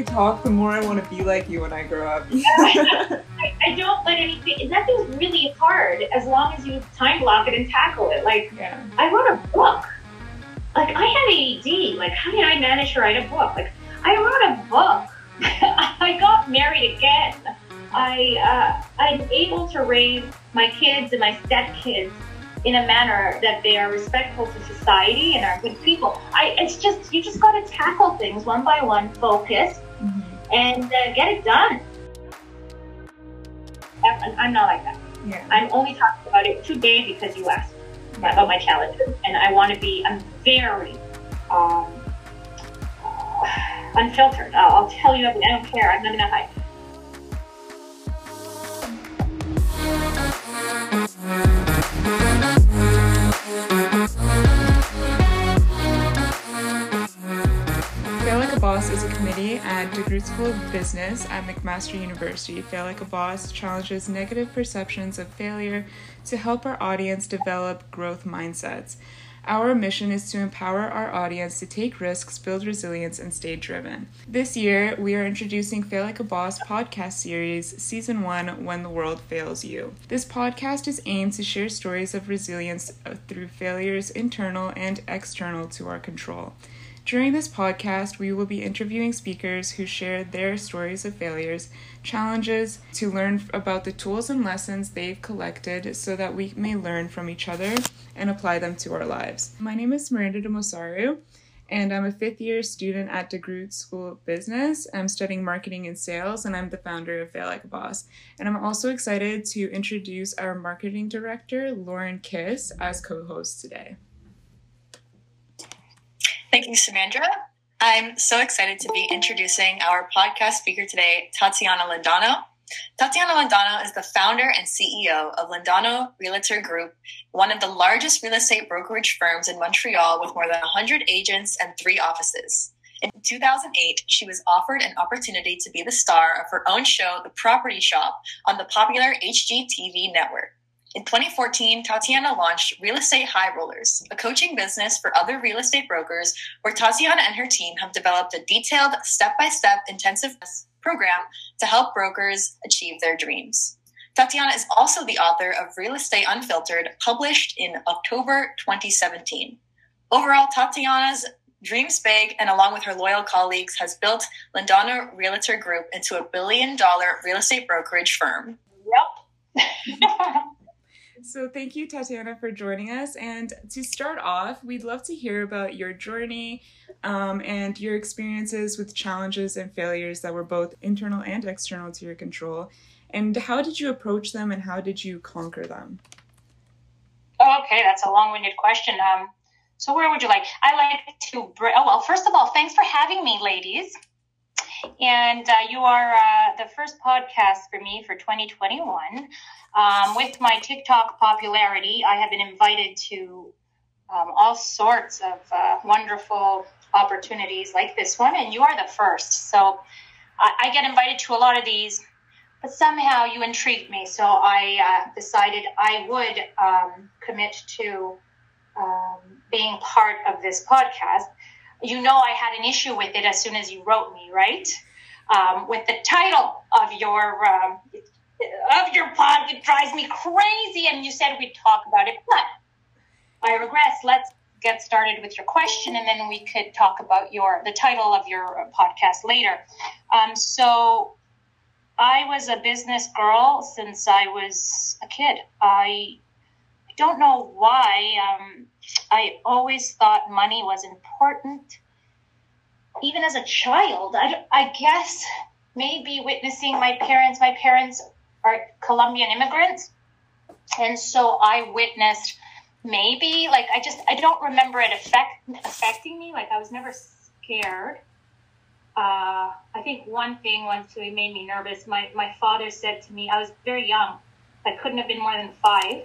we talk, the more I want to be like you when I grow up. I, I don't let anything. Nothing's really hard as long as you time block it and tackle it. Like yeah. I wrote a book. Like I have AD. Like how did I manage to write a book? Like I wrote a book. I got married again. I uh, I'm able to raise my kids and my stepkids in a manner that they are respectful to society and are good people. I it's just you just got to tackle things one by one, focus. And uh, get it done. I'm not like that. Yeah. I'm only talking about it today because you asked about my challenges, and I want to be. I'm very um, unfiltered. I'll, I'll tell you everything. I don't care. I'm not gonna hide. Fail A at DeGroote School of Business at McMaster University. Fail Like a Boss challenges negative perceptions of failure to help our audience develop growth mindsets. Our mission is to empower our audience to take risks, build resilience, and stay driven. This year, we are introducing Fail Like a Boss podcast series, Season 1 When the World Fails You. This podcast is aimed to share stories of resilience through failures internal and external to our control. During this podcast, we will be interviewing speakers who share their stories of failures, challenges, to learn about the tools and lessons they've collected so that we may learn from each other and apply them to our lives. My name is Miranda de Mosaru, and I'm a fifth year student at DeGroote School of Business. I'm studying marketing and sales, and I'm the founder of Fail Like a Boss. And I'm also excited to introduce our marketing director, Lauren Kiss, as co host today. Thank you, Samandra. I'm so excited to be introducing our podcast speaker today, Tatiana Londono. Tatiana Londono is the founder and CEO of Londono Realtor Group, one of the largest real estate brokerage firms in Montreal with more than 100 agents and three offices. In 2008, she was offered an opportunity to be the star of her own show, The Property Shop, on the popular HGTV network. In 2014, Tatiana launched Real Estate High Rollers, a coaching business for other real estate brokers where Tatiana and her team have developed a detailed, step by step intensive program to help brokers achieve their dreams. Tatiana is also the author of Real Estate Unfiltered, published in October 2017. Overall, Tatiana's dreams big and along with her loyal colleagues has built Londono Realtor Group into a billion dollar real estate brokerage firm. Yep. So, thank you, Tatiana, for joining us. And to start off, we'd love to hear about your journey um, and your experiences with challenges and failures that were both internal and external to your control. And how did you approach them and how did you conquer them? okay, that's a long-winded question. Um, so where would you like? I like to. Br- oh well, first of all, thanks for having me, ladies. And uh, you are uh, the first podcast for me for 2021. Um, with my TikTok popularity, I have been invited to um, all sorts of uh, wonderful opportunities like this one, and you are the first. So I, I get invited to a lot of these, but somehow you intrigued me, so I uh, decided I would um, commit to um, being part of this podcast. You know, I had an issue with it as soon as you wrote me, right? Um, with the title of your um, of your pod, it drives me crazy. And you said we'd talk about it, but I regress. Let's get started with your question, and then we could talk about your the title of your podcast later. Um, so, I was a business girl since I was a kid. I I don't know why. Um, I always thought money was important. Even as a child, I, I guess maybe witnessing my parents, my parents are Colombian immigrants. And so I witnessed maybe like I just I don't remember it affect affecting me. Like I was never scared. Uh, I think one thing once it made me nervous. My my father said to me, I was very young. I couldn't have been more than five.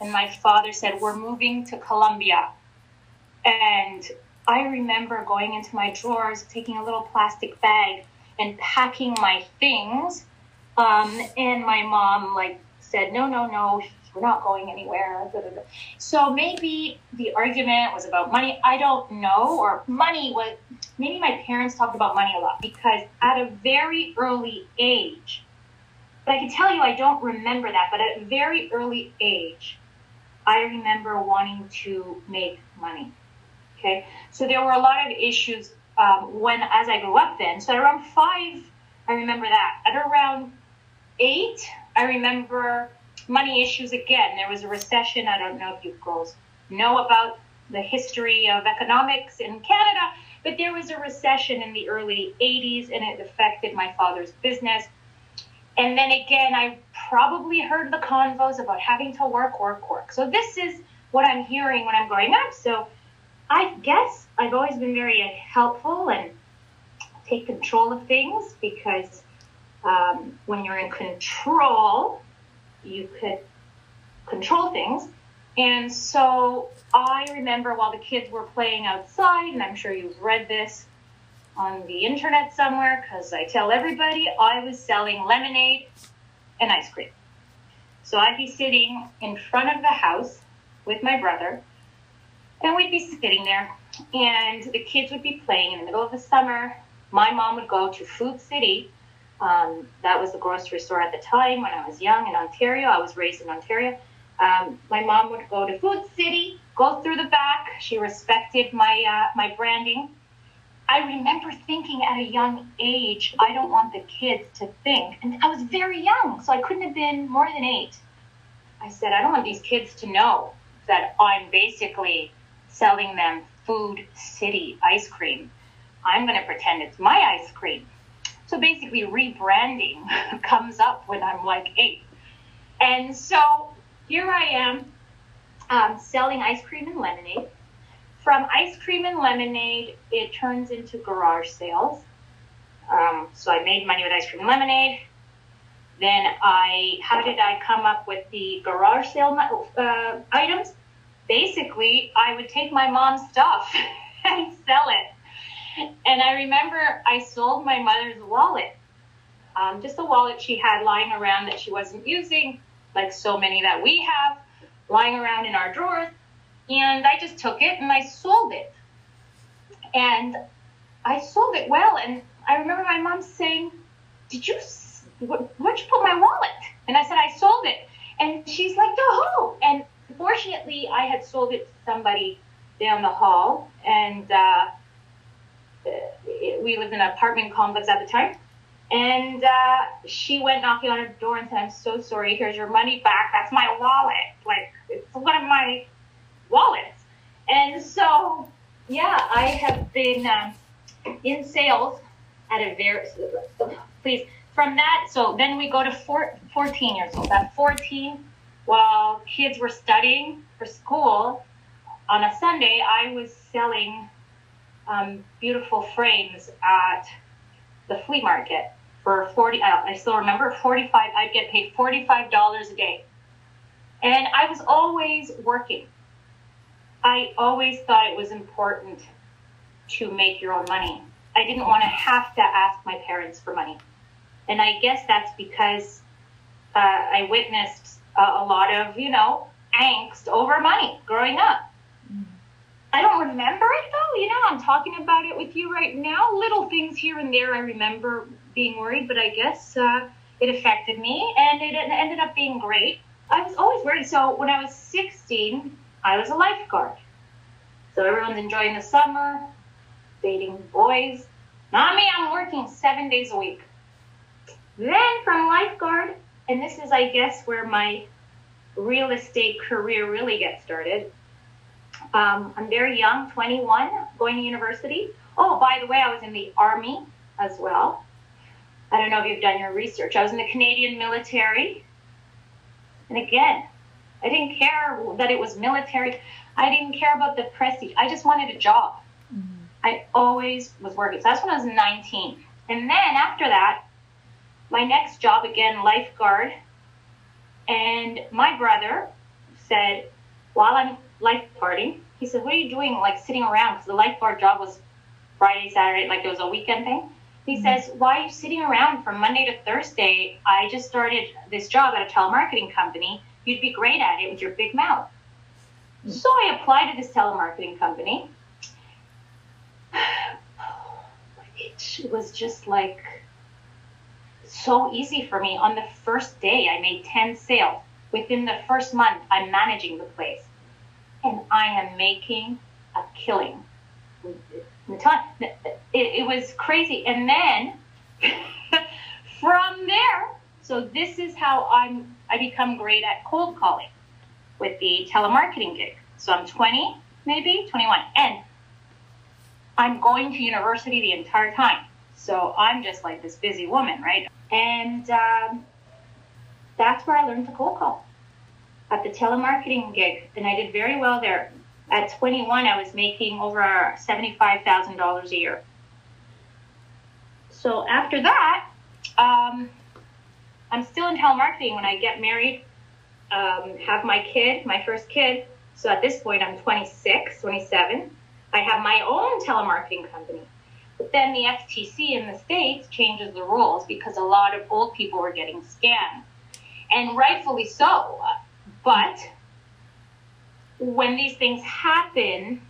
And my father said, We're moving to Colombia. And I remember going into my drawers, taking a little plastic bag and packing my things. Um, and my mom, like, said, no, no, no, we're not going anywhere. So maybe the argument was about money. I don't know. Or money was, maybe my parents talked about money a lot because at a very early age, but I can tell you I don't remember that, but at a very early age, I remember wanting to make money. Okay. So there were a lot of issues um, when, as I grew up then. So around five, I remember that. At around eight, I remember money issues again. There was a recession. I don't know if you girls know about the history of economics in Canada, but there was a recession in the early 80s and it affected my father's business. And then again, I probably heard the convos about having to work, work, work. So this is what I'm hearing when I'm growing up. So I guess I've always been very helpful and take control of things because um, when you're in control, you could control things. And so I remember while the kids were playing outside, and I'm sure you've read this on the internet somewhere because I tell everybody I was selling lemonade and ice cream. So I'd be sitting in front of the house with my brother, and we'd be sitting there, and the kids would be playing in the middle of the summer. My mom would go to Food City um, that was the grocery store at the time when I was young in Ontario. I was raised in Ontario. Um, my mom would go to Food City, go through the back. She respected my uh, my branding. I remember thinking at a young age, I don't want the kids to think, and I was very young, so I couldn't have been more than eight. I said, I don't want these kids to know that I'm basically selling them Food City ice cream. I'm going to pretend it's my ice cream. So basically, rebranding comes up when I'm like eight. And so here I am um, selling ice cream and lemonade. From ice cream and lemonade, it turns into garage sales. Um, so I made money with ice cream and lemonade. Then I, how did I come up with the garage sale uh, items? Basically, I would take my mom's stuff and sell it and I remember I sold my mother's wallet, um, just a wallet she had lying around that she wasn't using, like so many that we have lying around in our drawers. And I just took it and I sold it. And I sold it well. And I remember my mom saying, Did you, where'd you put my wallet? And I said, I sold it. And she's like, Oh. And fortunately, I had sold it to somebody down the hall. And, uh, we lived in an apartment complex at the time. And uh, she went knocking on her door and said, I'm so sorry. Here's your money back. That's my wallet. Like, it's one of my wallets. And so, yeah, I have been um, in sales at a very, please, from that. So then we go to four, 14 years old. At 14, while kids were studying for school, on a Sunday, I was selling um, beautiful frames at the flea market for 40 uh, I still remember 45 I'd get paid $45 a day and I was always working I always thought it was important to make your own money I didn't want to have to ask my parents for money and I guess that's because uh, I witnessed a, a lot of you know angst over money growing up I don't remember it though. You know, I'm talking about it with you right now. Little things here and there I remember being worried, but I guess uh, it affected me and it ended up being great. I was always worried. So when I was 16, I was a lifeguard. So everyone's enjoying the summer, dating boys. Not me, I'm working seven days a week. Then from lifeguard, and this is, I guess, where my real estate career really gets started. Um, I'm very young, 21, going to university. Oh, by the way, I was in the Army as well. I don't know if you've done your research. I was in the Canadian military. And again, I didn't care that it was military. I didn't care about the prestige. I just wanted a job. Mm-hmm. I always was working. So that's when I was 19. And then after that, my next job, again, lifeguard. And my brother said, while I'm lifeguarding. He said, What are you doing, like sitting around? Because the lifeguard job was Friday, Saturday, like it was a weekend thing. He says, Why are you sitting around from Monday to Thursday? I just started this job at a telemarketing company. You'd be great at it with your big mouth. Hmm. So I applied to this telemarketing company. It was just like so easy for me. On the first day, I made 10 sales. Within the first month, I'm managing the place. And I am making a killing. It, it was crazy. And then from there, so this is how I'm I become great at cold calling with the telemarketing gig. So I'm 20, maybe 21, and I'm going to university the entire time. So I'm just like this busy woman, right? And um, that's where I learned to cold call at the telemarketing gig, and I did very well there. At 21, I was making over $75,000 a year. So after that, um, I'm still in telemarketing when I get married, um, have my kid, my first kid. So at this point, I'm 26, 27. I have my own telemarketing company. But then the FTC in the States changes the rules because a lot of old people were getting scammed. And rightfully so. But when these things happen,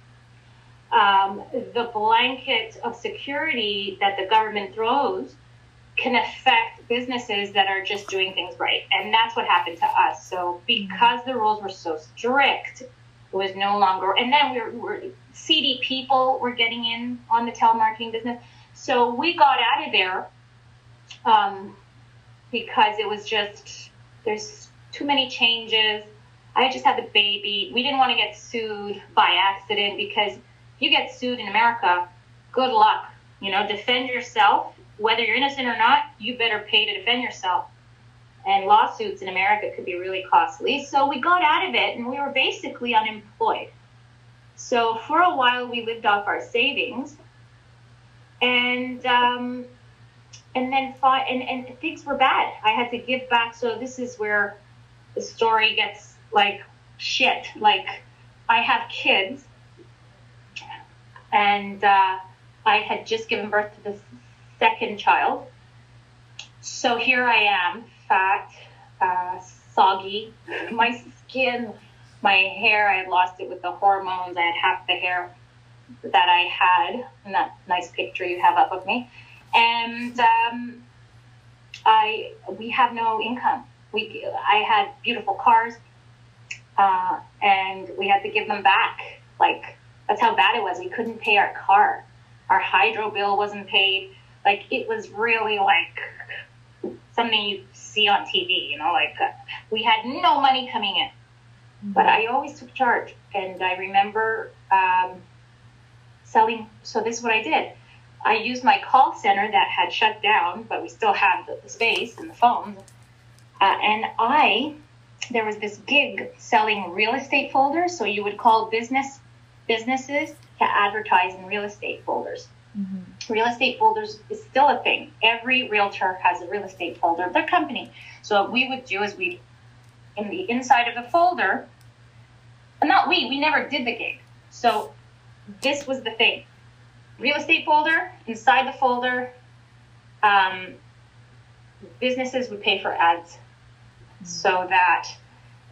um, the blanket of security that the government throws can affect businesses that are just doing things right. And that's what happened to us. So because the rules were so strict, it was no longer, and then we were, we were seedy people were getting in on the telemarketing business. So we got out of there um, because it was just, there's too many changes. I just had the baby. We didn't want to get sued by accident because if you get sued in America, good luck. You know, defend yourself whether you're innocent or not, you better pay to defend yourself. And lawsuits in America could be really costly. So we got out of it and we were basically unemployed. So for a while, we lived off our savings. And, um, and then fought, and, and things were bad. I had to give back. So this is where the story gets like shit. Like I have kids and, uh, I had just given birth to this second child. So here I am, fat, uh, soggy, my skin, my hair, I had lost it with the hormones. I had half the hair that I had in that nice picture you have up of me. And um, I, we have no income. We, I had beautiful cars, uh, and we had to give them back. Like that's how bad it was. We couldn't pay our car. Our hydro bill wasn't paid. Like it was really like something you see on TV, you know, like uh, we had no money coming in. Mm-hmm. But I always took charge. And I remember um, selling. So this is what I did. I used my call center that had shut down, but we still had the, the space and the phones. Uh, and I, there was this gig selling real estate folders. So you would call business businesses to advertise in real estate folders. Mm-hmm. Real estate folders is still a thing. Every realtor has a real estate folder of their company. So what we would do is we, in the inside of the folder, and not we, we never did the gig. So this was the thing. Real estate folder, inside the folder, um, businesses would pay for ads mm-hmm. so that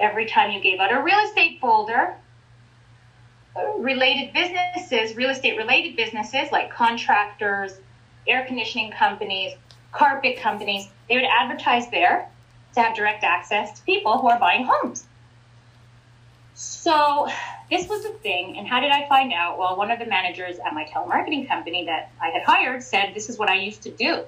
every time you gave out a real estate folder, related businesses, real estate related businesses like contractors, air conditioning companies, carpet companies, they would advertise there to have direct access to people who are buying homes. So this was the thing. And how did I find out? Well, one of the managers at my telemarketing company that I had hired said, This is what I used to do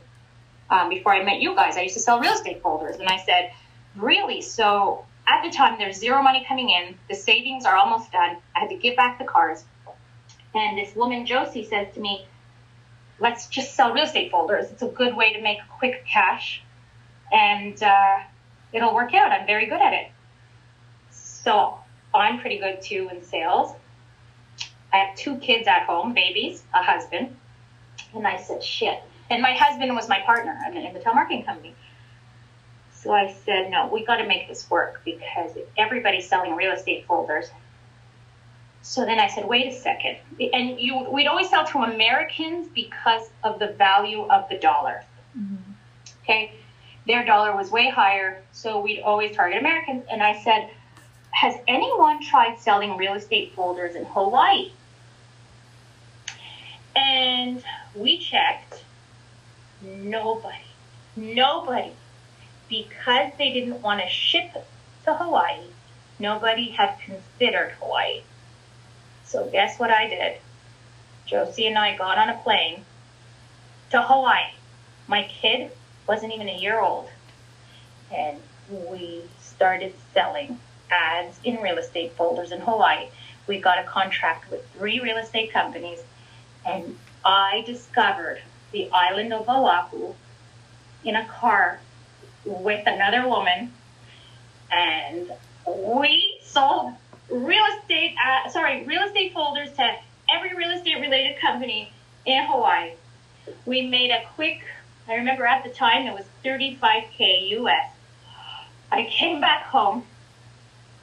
um, before I met you guys. I used to sell real estate folders. And I said, Really? So at the time, there's zero money coming in. The savings are almost done. I had to give back the cars. And this woman, Josie, says to me, let's just sell real estate folders. It's a good way to make quick cash. And uh, it'll work out. I'm very good at it. So I'm pretty good too in sales. I have two kids at home, babies, a husband. And I said, shit. And my husband was my partner in the telemarketing company. So I said, no, we got to make this work because everybody's selling real estate folders. So then I said, wait a second. And you, we'd always sell to Americans because of the value of the dollar. Mm-hmm. Okay. Their dollar was way higher. So we'd always target Americans. And I said, has anyone tried selling real estate folders in Hawaii? And we checked. Nobody. Nobody. Because they didn't want to ship to Hawaii, nobody had considered Hawaii. So guess what I did? Josie and I got on a plane to Hawaii. My kid wasn't even a year old. And we started selling ads in real estate folders in Hawaii. We got a contract with three real estate companies, and I discovered the island of Oahu in a car with another woman, and we sold real estate, uh, sorry, real estate folders to every real estate related company in Hawaii. We made a quick, I remember at the time it was 35K US. I came back home.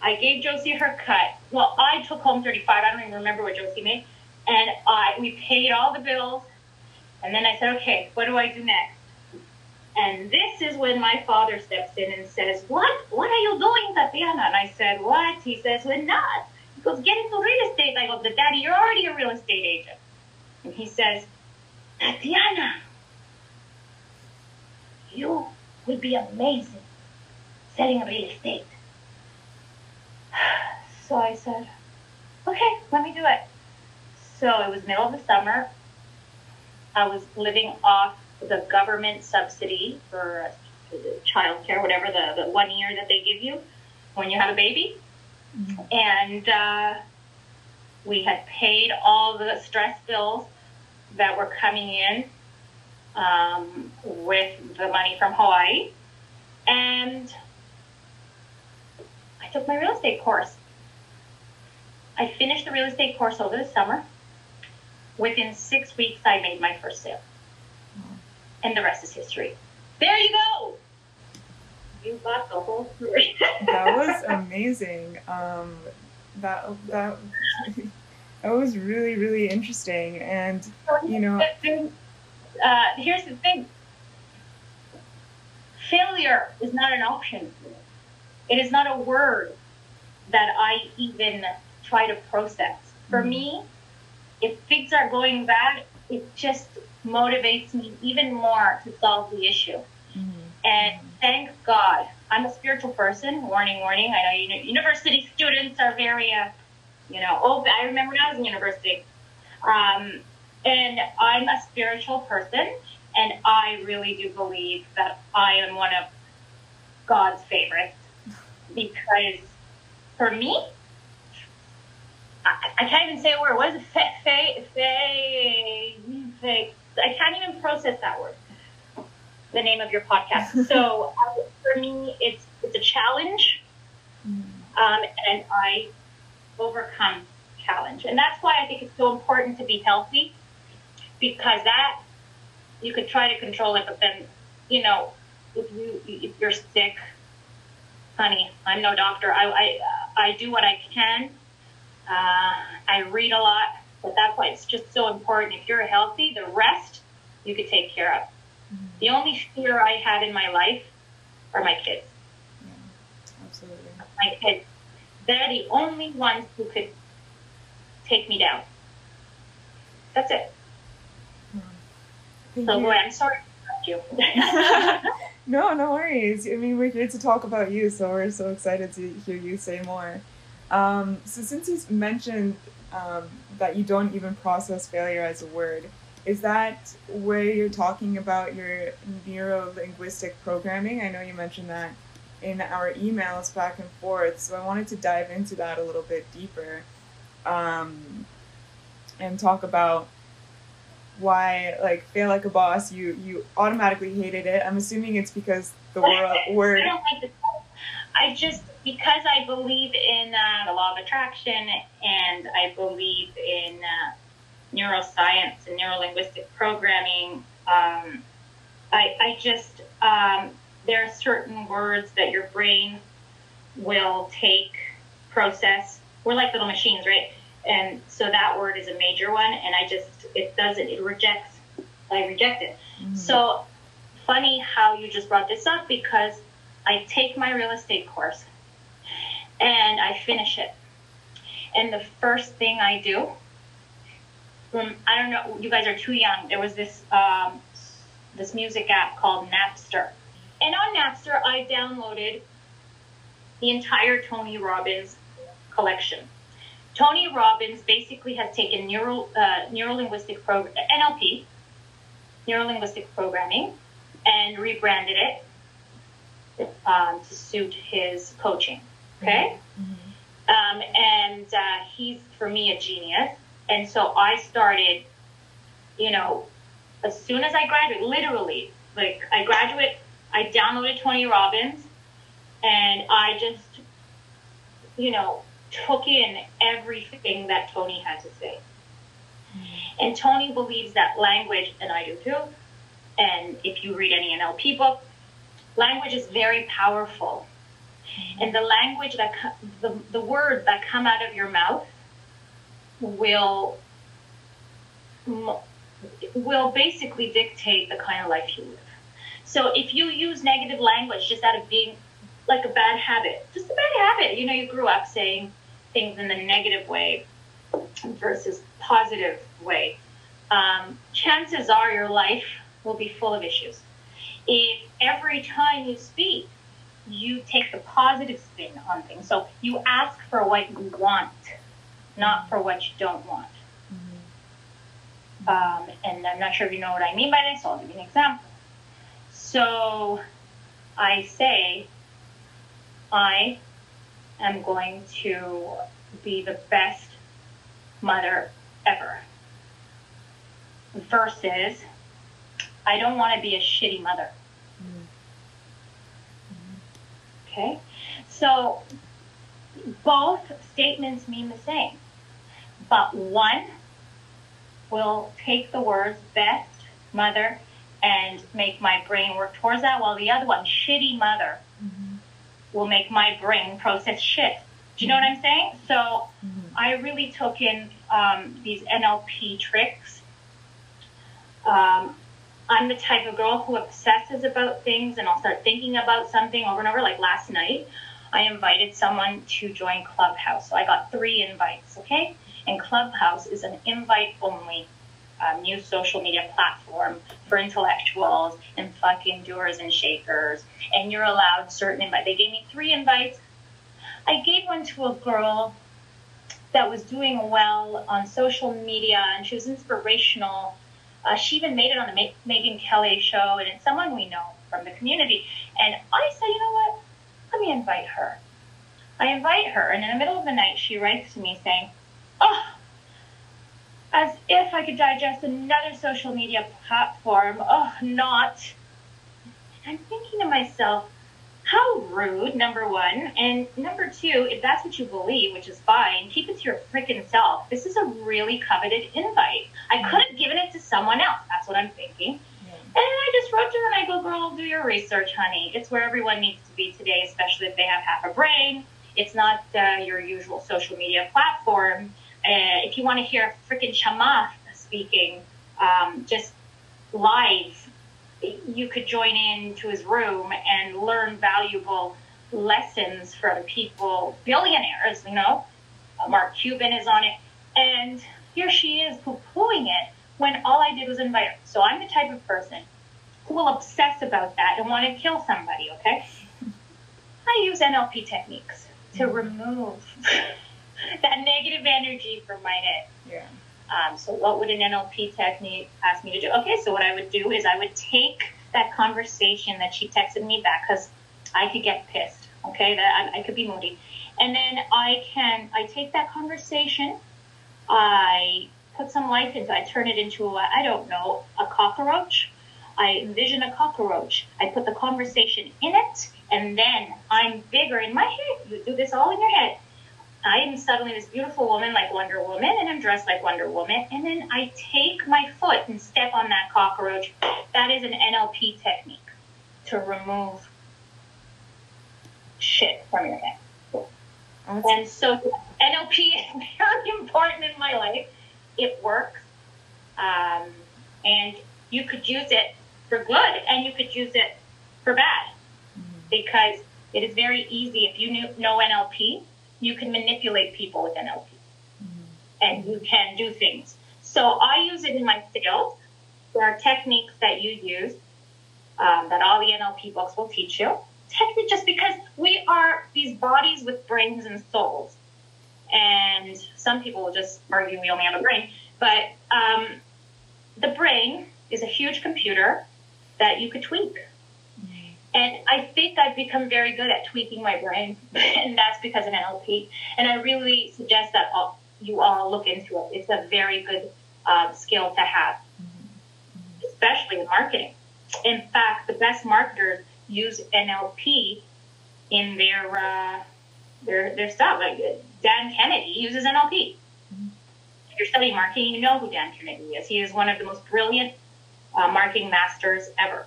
I gave Josie her cut. Well, I took home 35. I don't even remember what Josie made. And I, we paid all the bills. And then I said, okay, what do I do next? And this is when my father steps in and says, What? What are you doing, Tatiana? And I said, What? He says, We're not. He goes, Get into real estate. I go, The daddy, you're already a real estate agent. And he says, Tatiana, you will be amazing selling real estate. So I said, Okay, let me do it. So it was middle of the summer. I was living off the government subsidy for uh, childcare, whatever the, the one year that they give you when you have a baby. Mm-hmm. And uh, we had paid all the stress bills that were coming in um, with the money from Hawaii. And I took my real estate course. I finished the real estate course over the summer. Within six weeks, I made my first sale and the rest is history. There you go. You got the whole story. that was amazing. Um, that that that was really really interesting, and you know. Uh, here's the thing. Failure is not an option. It is not a word that I even try to process. For mm-hmm. me, if things are going bad, it just motivates me even more to solve the issue. Mm-hmm. And thank God, I'm a spiritual person. Warning, warning. I know you know, university students are very, uh, you know, oh, I remember when I was in university. Um, and I'm a spiritual person, and I really do believe that I am one of God's favorites because for me, I, I can't even say a word. What is it? Fae, fae I can't even process that word. The name of your podcast. so uh, for me, it's it's a challenge, mm. um, and I overcome challenge, and that's why I think it's so important to be healthy, because that you could try to control it, but then you know if you if you're sick, honey, I'm no doctor. I I, I do what I can. Uh, I read a lot. But that's why it's just so important. If you're healthy, the rest you could take care of. Mm-hmm. The only fear I have in my life are my kids. Yeah, absolutely. My kids. They're the only ones who could take me down. That's it. Yeah. So, boy, I'm sorry you. no, no worries. I mean, we're here to talk about you, so we're so excited to hear you say more. Um, so, since you mentioned um, that you don't even process failure as a word. Is that where you're talking about your neuro linguistic programming? I know you mentioned that in our emails back and forth, so I wanted to dive into that a little bit deeper um, and talk about why, like, fail like a boss, you, you automatically hated it. I'm assuming it's because the word. I just because I believe in uh, the law of attraction and I believe in uh, neuroscience and neurolinguistic programming, um, I, I, just um, there are certain words that your brain will take, process. We're like little machines, right? and so that word is a major one, and I just it doesn't it rejects I reject it. Mm-hmm. So funny how you just brought this up because I take my real estate course and I finish it. And the first thing I do, um, I don't know, you guys are too young. There was this um, this music app called Napster, and on Napster I downloaded the entire Tony Robbins collection. Tony Robbins basically has taken neural uh, linguistic program NLP, neuro linguistic programming, and rebranded it um, to suit his coaching. Okay, mm-hmm. um, and uh, he's for me a genius, and so I started, you know, as soon as I graduated, literally, like I graduate, I downloaded Tony Robbins, and I just, you know, took in everything that Tony had to say. And Tony believes that language, and I do too, and if you read any NLP book, language is very powerful. And the language that, the, the words that come out of your mouth will, will basically dictate the kind of life you live. So if you use negative language just out of being like a bad habit, just a bad habit, you know, you grew up saying, things in the negative way versus positive way, um, chances are your life will be full of issues. If every time you speak, you take the positive spin on things. So you ask for what you want, not for what you don't want. Mm-hmm. Um, and I'm not sure if you know what I mean by this, so I'll give you an example. So I say, I am going to be the best mother ever. Versus, I don't want to be a shitty mother. Okay? So, both statements mean the same. But one will take the words best mother and make my brain work towards that, while the other one, shitty mother, mm-hmm. will make my brain process shit. Do you know what I'm saying? So mm-hmm. I really took in um, these NLP tricks. Um, I'm the type of girl who obsesses about things and I'll start thinking about something over and over. Like last night, I invited someone to join Clubhouse. So I got three invites, okay? And Clubhouse is an invite only um, new social media platform for intellectuals and fucking doers and shakers. And you're allowed certain invites. They gave me three invites. I gave one to a girl that was doing well on social media and she was inspirational. Uh, she even made it on the Ma- Megyn Kelly show, and it's someone we know from the community. And I said, you know what? Let me invite her. I invite her, and in the middle of the night, she writes to me saying, Oh, as if I could digest another social media platform. Oh, not. I'm thinking to myself, how rude, number one. And number two, if that's what you believe, which is fine, keep it to your freaking self. This is a really coveted invite. I could have given it to someone else. That's what I'm thinking. And I just wrote to her and I go, girl, do your research, honey. It's where everyone needs to be today, especially if they have half a brain. It's not uh, your usual social media platform. Uh, if you want to hear freaking Chamath speaking, um, just live you could join in to his room and learn valuable lessons from people, billionaires, you know. Uh, Mark Cuban is on it. And here she is poo-pooing it when all I did was invite her. So I'm the type of person who will obsess about that and want to kill somebody, okay? I use NLP techniques to mm-hmm. remove that negative energy from my head. Yeah. Um, so what would an NLP technique ask me to do? Okay, so what I would do is I would take that conversation that she texted me back because I could get pissed. Okay, that I, I could be moody, and then I can I take that conversation, I put some life into, it. I turn it into a I don't know a cockroach. I envision a cockroach. I put the conversation in it, and then I'm bigger in my head. You do this all in your head. I am suddenly this beautiful woman like Wonder Woman, and I'm dressed like Wonder Woman, and then I take my foot and step on that cockroach. That is an NLP technique to remove shit from your head. And so, NLP is very important in my life. It works. Um, and you could use it for good and you could use it for bad mm-hmm. because it is very easy. If you know NLP, you can manipulate people with NLP mm-hmm. and you can do things. So I use it in my sales. There are techniques that you use um, that all the NLP books will teach you. Technically, just because we are these bodies with brains and souls. And some people will just argue we only have a brain. But um, the brain is a huge computer that you could tweak. And I think I've become very good at tweaking my brain, and that's because of NLP. And I really suggest that all, you all look into it. It's a very good uh, skill to have, especially in marketing. In fact, the best marketers use NLP in their uh, their their stuff. Like Dan Kennedy uses NLP. If you're studying marketing, you know who Dan Kennedy is. He is one of the most brilliant uh, marketing masters ever.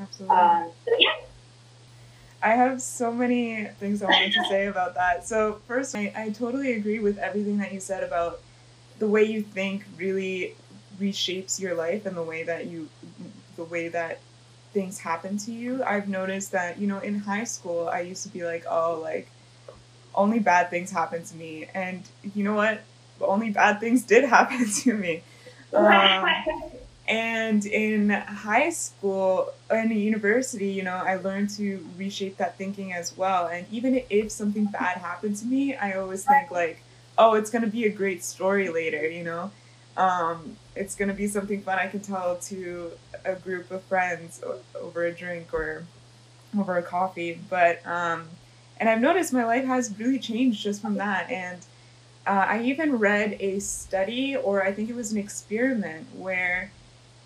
Absolutely. Um, so, yeah. I have so many things I wanted to say about that. So, first, I, I totally agree with everything that you said about the way you think really reshapes your life and the way that you, the way that things happen to you. I've noticed that, you know, in high school, I used to be like, oh, like, only bad things happen to me. And you know what? Only bad things did happen to me. Um, and in high school and university, you know, I learned to reshape that thinking as well. And even if something bad happened to me, I always think like, oh, it's gonna be a great story later, you know. Um, it's gonna be something fun I can tell to a group of friends over a drink or over a coffee. But um, and I've noticed my life has really changed just from that. And uh, I even read a study, or I think it was an experiment, where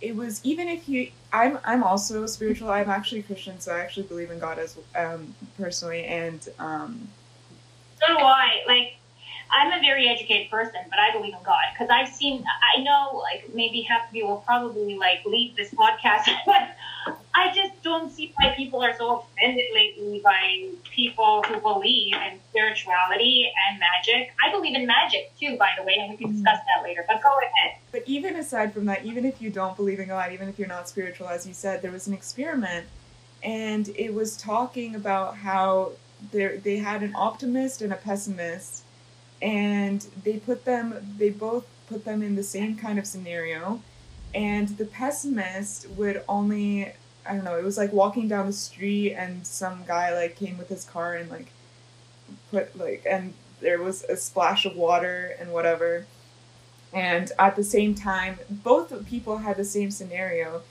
it was even if you i'm i'm also spiritual i'm actually christian so i actually believe in god as um personally and um so do i. Like i'm a very educated person but i believe in god because i've seen i know like maybe half of you will probably like leave this podcast but I just don't see why people are so offended lately by people who believe in spirituality and magic. I believe in magic too, by the way, and we can mm-hmm. discuss that later. But go ahead. But even aside from that, even if you don't believe in God, even if you're not spiritual, as you said, there was an experiment, and it was talking about how they had an optimist and a pessimist, and they put them, they both put them in the same kind of scenario, and the pessimist would only I don't know, it was like walking down the street and some guy like came with his car and like put like and there was a splash of water and whatever. And at the same time, both people had the same scenario.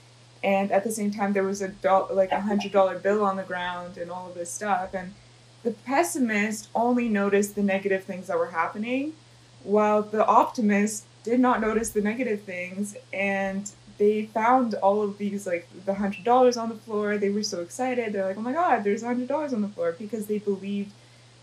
And at the same time, there was a do- like a hundred dollar bill on the ground and all of this stuff. And the pessimist only noticed the negative things that were happening, while the optimist did not notice the negative things and they found all of these like the hundred dollars on the floor. They were so excited. They're like, "Oh my god, there's a hundred dollars on the floor!" Because they believed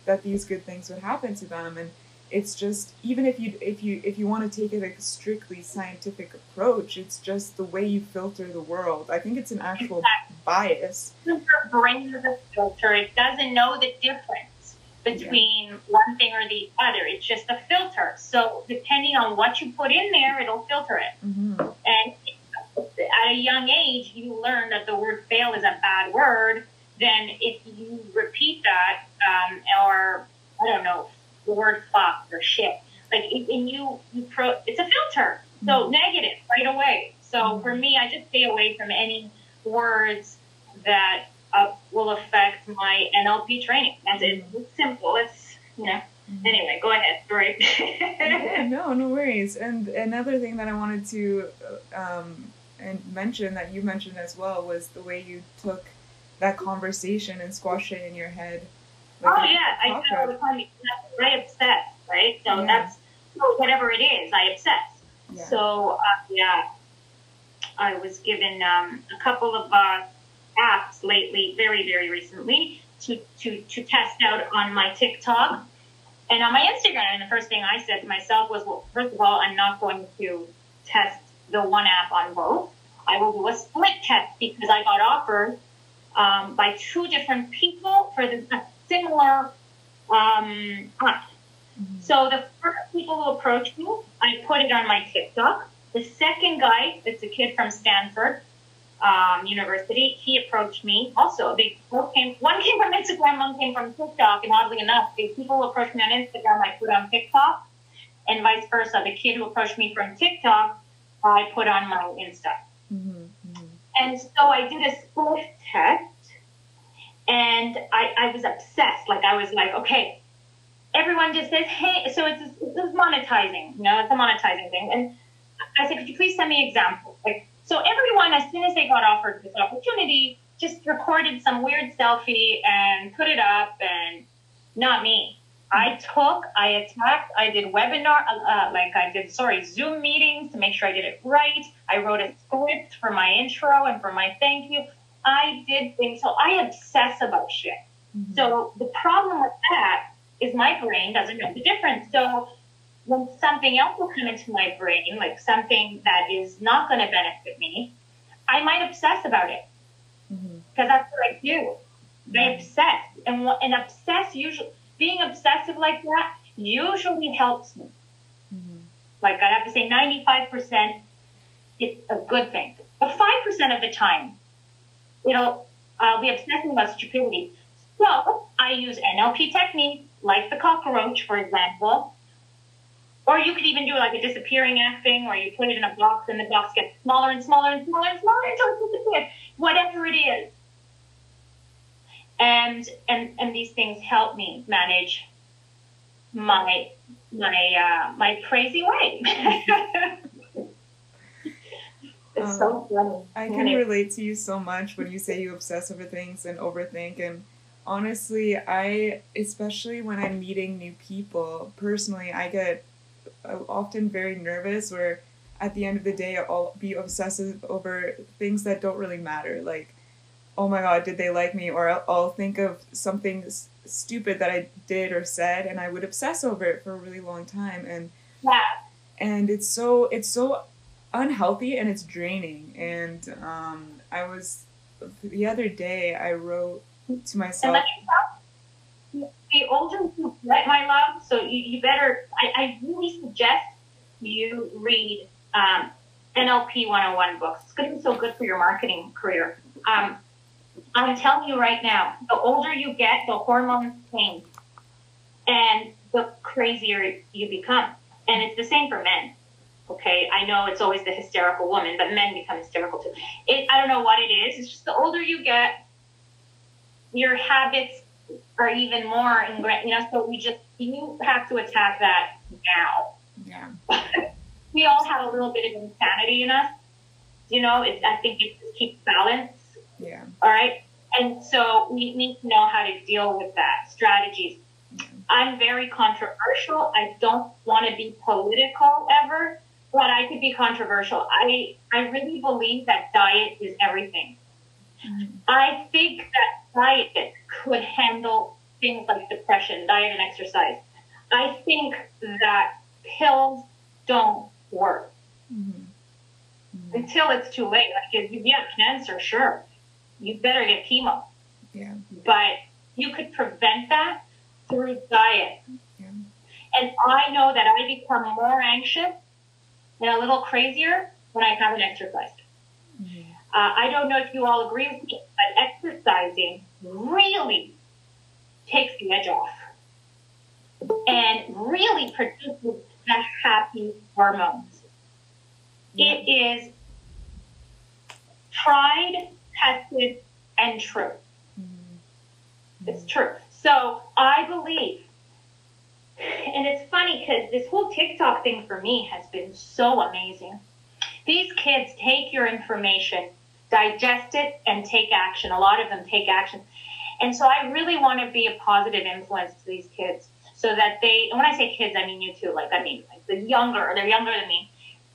that these good things would happen to them. And it's just even if you if you if you want to take it a strictly scientific approach, it's just the way you filter the world. I think it's an actual exactly. bias. Your brain is a filter. It doesn't know the difference between yeah. one thing or the other. It's just a filter. So depending on what you put in there, it'll filter it. Mm-hmm. And at a young age you learn that the word fail is a bad word, then if you repeat that, um, or I don't know, the word fuck or shit, like and you you pro, it's a filter, so mm-hmm. negative right away. So mm-hmm. for me, I just stay away from any words that uh, will affect my NLP training. That's it. Mm-hmm. It's simple. It's you know. Mm-hmm. Anyway, go ahead. Sorry. yeah, no, no worries. And another thing that I wanted to um, and mention that you mentioned as well was the way you took that conversation and squashed it in your head. Like oh yeah, I do all the time. I obsess, right? So yeah. that's so whatever it is, I obsess. Yeah. So uh, yeah, I was given um, a couple of uh, apps lately, very very recently, to to to test out on my TikTok and on my Instagram. And the first thing I said to myself was, well, first of all, I'm not going to test the one app on both. I will do a split test because I got offered um, by two different people for the similar um, app. Mm-hmm. So the first people who approached me, I put it on my TikTok. The second guy, it's a kid from Stanford um, University, he approached me. Also, they both came. One came from Instagram, one came from TikTok. And oddly enough, the people who approached me on Instagram, I put on TikTok, and vice versa. The kid who approached me from TikTok, I put on my Insta. Mm-hmm. Mm-hmm. And so I did a split test, and I, I was obsessed. Like I was like, okay, everyone just says, hey, so it's, it's monetizing, you know, it's a monetizing thing. And I said, could you please send me examples? Like, so everyone, as soon as they got offered this opportunity, just recorded some weird selfie and put it up and not me. I took, I attacked, I did webinar, uh, uh, like I did, sorry, Zoom meetings to make sure I did it right. I wrote a script for my intro and for my thank you. I did things. So I obsess about shit. Mm-hmm. So the problem with that is my brain doesn't know the difference. So when something else will come into my brain, like something that is not going to benefit me, I might obsess about it because mm-hmm. that's what I do. I obsess, and and obsess usually being obsessive like that usually helps me. Mm-hmm. Like I have to say, ninety five percent, it's a good thing, but five percent of the time, you know, I'll be obsessing about stupidity. So I use NLP technique, like the cockroach, for example. Or you could even do like a disappearing acting where you put it in a box and the box gets smaller and smaller and smaller and smaller until it disappears. Whatever it is. And and and these things help me manage my my uh, my crazy way. it's um, so funny. I can relate to you so much when you say you obsess over things and overthink and honestly, I, especially when I'm meeting new people, personally, I get uh, often very nervous where at the end of the day, I'll be obsessive over things that don't really matter. Like, oh my God, did they like me? Or I'll, I'll think of something s- stupid that I did or said, and I would obsess over it for a really long time. And, yeah. and it's so, it's so unhealthy and it's draining. And um, I was, the other day, I wrote to myself. The older you get, my love, so you, you better, I, I really suggest you read um, NLP 101 books. It's going to be so good for your marketing career. Um, I'm telling you right now, the older you get, the hormones change and the crazier you become. And it's the same for men. Okay, I know it's always the hysterical woman, but men become hysterical too. It, I don't know what it is. It's just the older you get, your habits are even more ingrained. You know, so we just you have to attack that now. Yeah. we all have a little bit of insanity in us. You know, it's, I think it just keeps balance. Yeah. All right. And so we need to know how to deal with that strategies. Yeah. I'm very controversial. I don't want to be political ever, but I could be controversial. I, I really believe that diet is everything. Mm-hmm. I think that diet could handle things like depression, diet and exercise. I think that pills don't work mm-hmm. Mm-hmm. until it's too late. Like if you get cancer, sure, you better get chemo. Yeah. But you could prevent that through diet. Yeah. And I know that I become more anxious and a little crazier when I haven't exercised. Mm-hmm. Uh, I don't know if you all agree with me, but exercising really takes the edge off and really produces the happy hormones. Yeah. It is tried, tested, and true. Mm-hmm. It's true. So I believe, and it's funny because this whole TikTok thing for me has been so amazing. These kids take your information digest it and take action. A lot of them take action. And so I really want to be a positive influence to these kids so that they, and when I say kids, I mean you too. Like, I mean, like the younger, they're younger than me.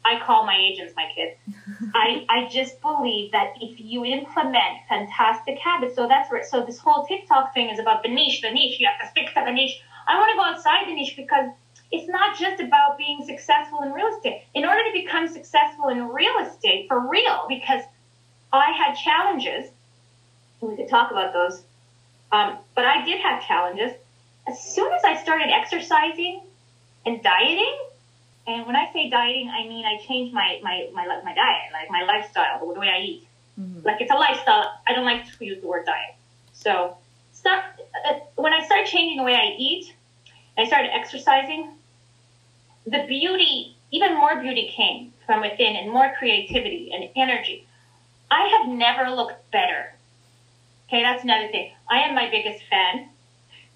I call my agents my kids. I, I just believe that if you implement fantastic habits, so that's where, so this whole TikTok thing is about the niche, the niche, you have to stick to the niche. I want to go outside the niche because it's not just about being successful in real estate. In order to become successful in real estate for real, because I had challenges, and we could talk about those. Um, but I did have challenges. as soon as I started exercising and dieting, and when I say dieting, I mean I changed my my my, my diet, like my lifestyle, the way I eat. Mm-hmm. Like it's a lifestyle. I don't like to use the word diet. So start, uh, when I started changing the way I eat, I started exercising. The beauty, even more beauty, came from within, and more creativity and energy. I have never looked better. Okay, that's another thing. I am my biggest fan.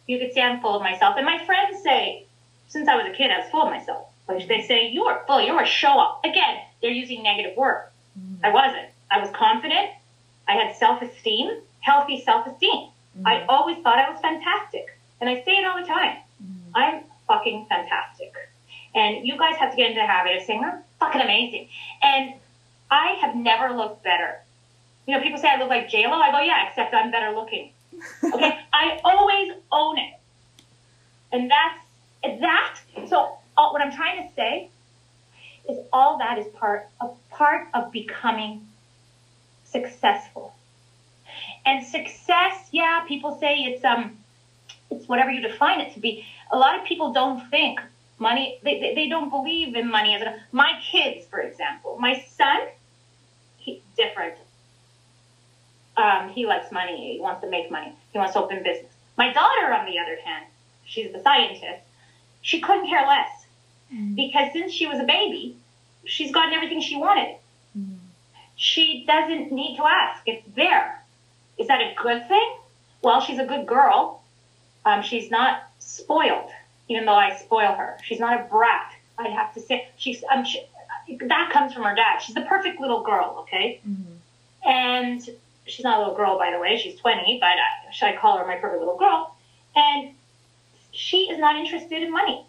You could say I'm full of myself, and my friends say, since I was a kid, I was full of myself. Which they say you are full, you're a show off. Again, they're using negative word. Mm-hmm. I wasn't. I was confident. I had self esteem, healthy self esteem. Mm-hmm. I always thought I was fantastic, and I say it all the time. Mm-hmm. I'm fucking fantastic, and you guys have to get into the habit of saying I'm fucking amazing. And I have never looked better. You know, people say I look like J Lo. I go, yeah, except I'm better looking. Okay, I always own it, and that's that. So all, what I'm trying to say is all that is part of part of becoming successful. And success, yeah, people say it's um it's whatever you define it to be. A lot of people don't think money they, they, don't believe in money as a my kids, for example. My son, he's different. Um, he likes money. He wants to make money. He wants to open business. My daughter, on the other hand, she's the scientist. She couldn't care less mm-hmm. because since she was a baby, she's gotten everything she wanted. Mm-hmm. She doesn't need to ask. It's there. Is that a good thing? Well, she's a good girl. Um, she's not spoiled, even though I spoil her. She's not a brat. I'd have to say she's. Um, she, that comes from her dad. She's the perfect little girl. Okay, mm-hmm. and she's not a little girl, by the way. She's 20, but I, should I call her my perfect little girl? And she is not interested in money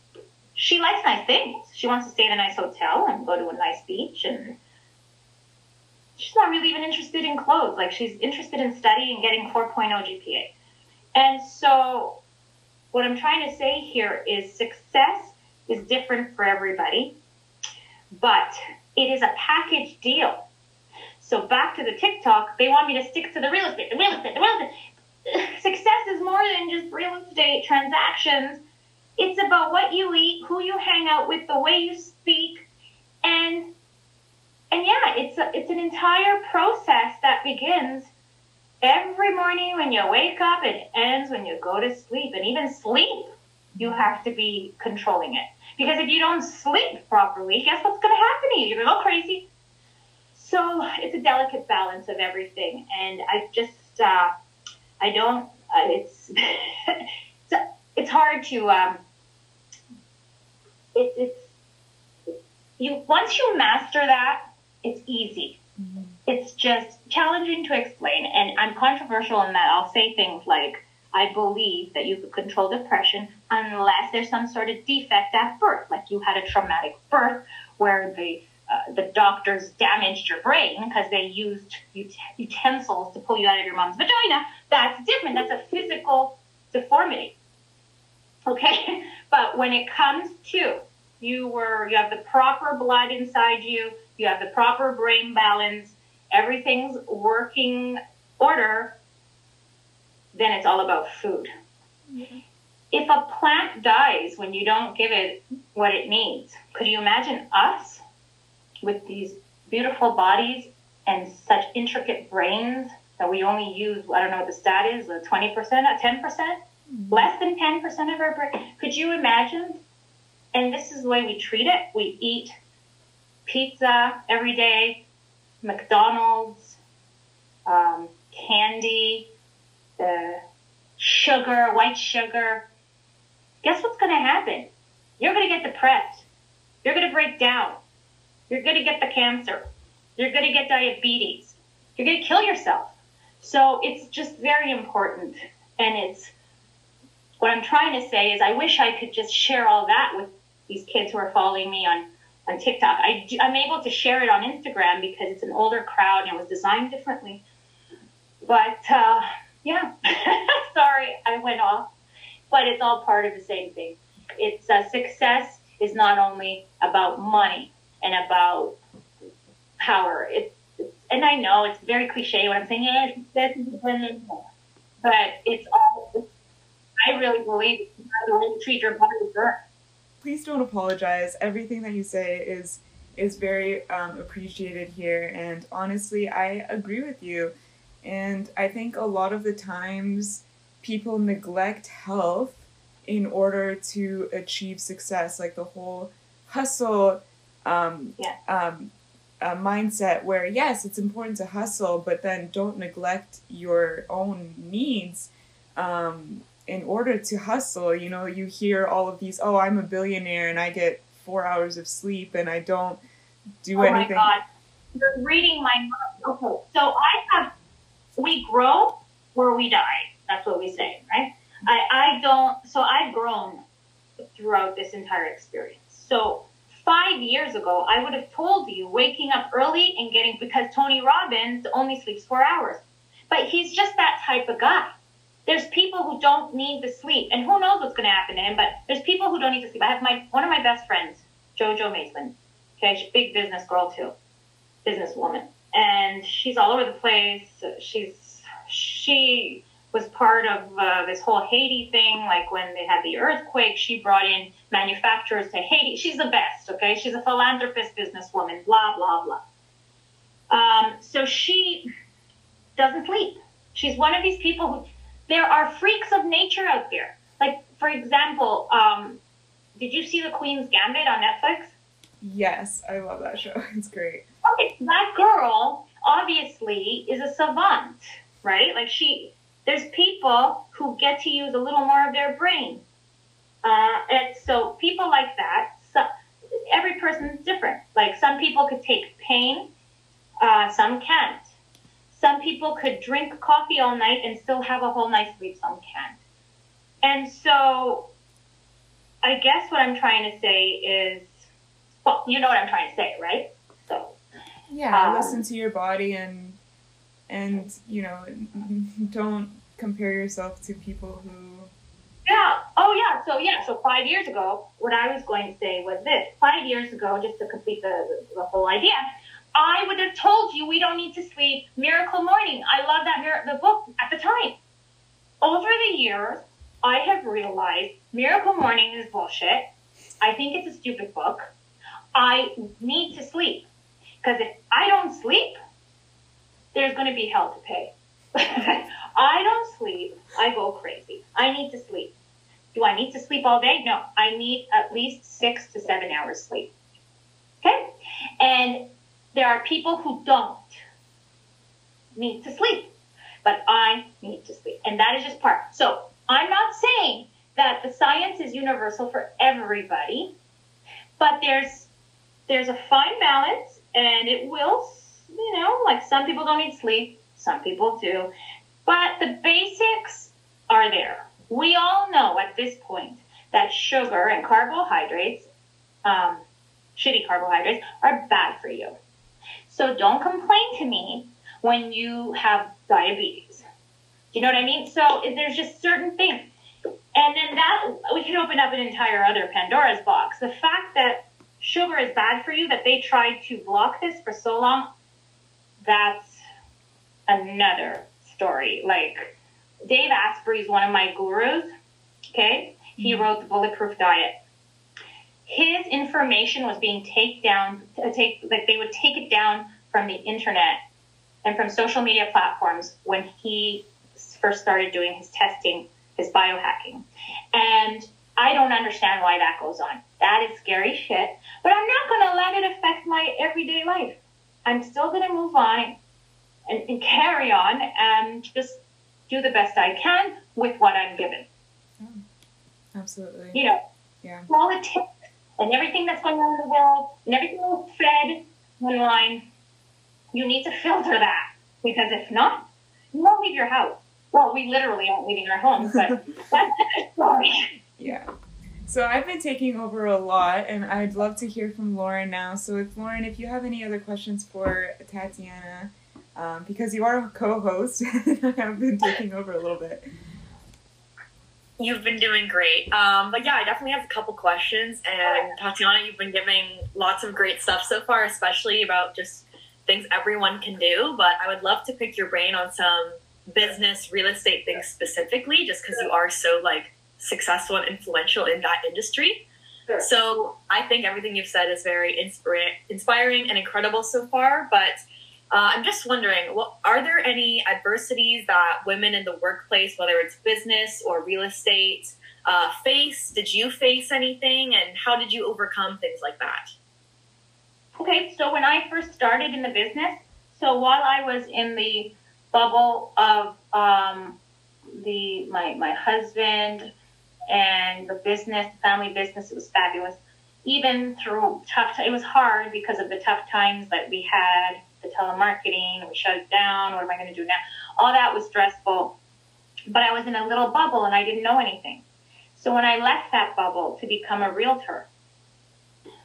she likes nice things. She wants to stay in a nice hotel and go to a nice beach and she's not really even interested in clothes. Like she's interested in studying and getting 4.0 GPA. And so what I'm trying to say here is success is different for everybody, but it is a package deal. So back to the TikTok, they want me to stick to the real estate, the real estate, the real estate. Success is more than just real estate transactions it's about what you eat, who you hang out with, the way you speak, and and yeah, it's a, it's an entire process that begins every morning when you wake up and ends when you go to sleep. And even sleep, you have to be controlling it because if you don't sleep properly, guess what's going to happen to you? You're going to go crazy. So it's a delicate balance of everything, and I just uh, I don't. Uh, it's it's hard to um, it, it's you once you master that, it's easy. Mm-hmm. It's just challenging to explain, and I'm controversial in that I'll say things like, "I believe that you could control depression unless there's some sort of defect at birth, like you had a traumatic birth where the uh, the doctors damaged your brain because they used ut- utensils to pull you out of your mom's vagina. That's different. That's a physical deformity. Okay, but when it comes to you were you have the proper blood inside you, you have the proper brain balance, everything's working order, then it's all about food. Mm-hmm. If a plant dies when you don't give it what it needs, could you imagine us with these beautiful bodies and such intricate brains that we only use, I don't know what the stat is, 20%, 10%? Less than 10% of our brain. Could you imagine? And this is the way we treat it. We eat pizza every day, McDonald's, um, candy, the sugar, white sugar. Guess what's going to happen? You're going to get depressed. You're going to break down. You're going to get the cancer. You're going to get diabetes. You're going to kill yourself. So it's just very important. And it's what I'm trying to say is I wish I could just share all that with these kids who are following me on, on TikTok. I, I'm able to share it on Instagram because it's an older crowd and it was designed differently. But uh, yeah, sorry I went off. But it's all part of the same thing. It's uh, success is not only about money and about power. It's, it's and I know it's very cliche when I'm saying but it's all I really believe the way you treat your body earned. Please don't apologize. Everything that you say is is very um, appreciated here, and honestly, I agree with you. And I think a lot of the times people neglect health in order to achieve success, like the whole hustle um, Yeah. um, uh, mindset where yes it's important to hustle but then don't neglect your own needs um, in order to hustle you know you hear all of these oh i'm a billionaire and i get four hours of sleep and i don't do oh anything Oh my god, you're reading my mind. Okay, so I have, we grow or we die. That's what we say, right? I, I don't, so I've grown throughout this entire experience. So five years ago, I would have told you waking up early and getting, because Tony Robbins only sleeps four hours. But he's just that type of guy. There's people who don't need the sleep, and who knows what's going to happen to him, but there's people who don't need to sleep. I have my, one of my best friends, Jojo Mason. Okay, big business girl too, businesswoman, and she's all over the place. She's she was part of uh, this whole Haiti thing, like when they had the earthquake. She brought in manufacturers to Haiti. She's the best. Okay, she's a philanthropist, businesswoman. Blah blah blah. Um, so she doesn't sleep. She's one of these people who there are freaks of nature out there. Like for example, um, did you see the Queen's Gambit on Netflix? yes i love that show it's great okay, that girl obviously is a savant, right? Like she, there's people who get to use a little more of their brain. Uh, and so people like that, so, every person's different. Like some people could take pain, uh, some can't. Some people could drink coffee all night and still have a whole night's sleep, some can't. And so I guess what I'm trying to say is, well, you know what I'm trying to say, right? So yeah Um, listen to your body and and you know don't compare yourself to people who Yeah. Oh, yeah. So, yeah. So, five years ago, what I was going to say was this. Five years ago, just to complete the, the whole idea, I would have told you we don't need to sleep. Miracle Morning. I love that mir- the book at the time. Over the years, I have realized Miracle Morning is bullshit. I think it's a stupid book. I need to sleep because if I don't sleep, there's going to be hell to pay. I don't sleep. I go crazy. I need to sleep. Do I need to sleep all day? No. I need at least six to seven hours sleep. Okay? And there are people who don't need to sleep, but I need to sleep. And that is just part. So I'm not saying that the science is universal for everybody, but there's there's a fine balance and it will you know like some people don't need sleep some people do but the basics are there we all know at this point that sugar and carbohydrates um, shitty carbohydrates are bad for you so don't complain to me when you have diabetes do you know what i mean so there's just certain things and then that we can open up an entire other pandora's box the fact that sugar is bad for you, that they tried to block this for so long, that's another story. Like Dave Asprey is one of my gurus. Okay, he mm-hmm. wrote the Bulletproof Diet. His information was being taken down, uh, take like they would take it down from the internet and from social media platforms when he first started doing his testing, his biohacking, and I don't understand why that goes on. That is scary shit. But I'm not going to let it affect my everyday life. I'm still going to move on and, and carry on and just do the best I can with what I'm given. absolutely You know, yeah politics and everything that's going on in the world and everything that's fed online, you need to filter that. Because if not, you won't leave your house. Well, we literally aren't leaving our homes, but that's a story. Yeah. So I've been taking over a lot, and I'd love to hear from Lauren now. So if Lauren, if you have any other questions for Tatiana, um, because you are a co-host, I've been taking over a little bit. You've been doing great. Um, but yeah, I definitely have a couple questions. And Tatiana, you've been giving lots of great stuff so far, especially about just things everyone can do. But I would love to pick your brain on some business real estate things specifically, just because you are so like successful and influential in that industry. So I think everything you've said is very inspira- inspiring and incredible so far. But uh, I'm just wondering, well, are there any adversities that women in the workplace, whether it's business or real estate, uh, face? Did you face anything, and how did you overcome things like that? Okay, so when I first started in the business, so while I was in the bubble of um, the my my husband and the business, family business, it was fabulous. Even through tough, it was hard because of the tough times that we had, the telemarketing, we shut it down. What am I going to do now? All that was stressful. But I was in a little bubble and I didn't know anything. So when I left that bubble to become a realtor,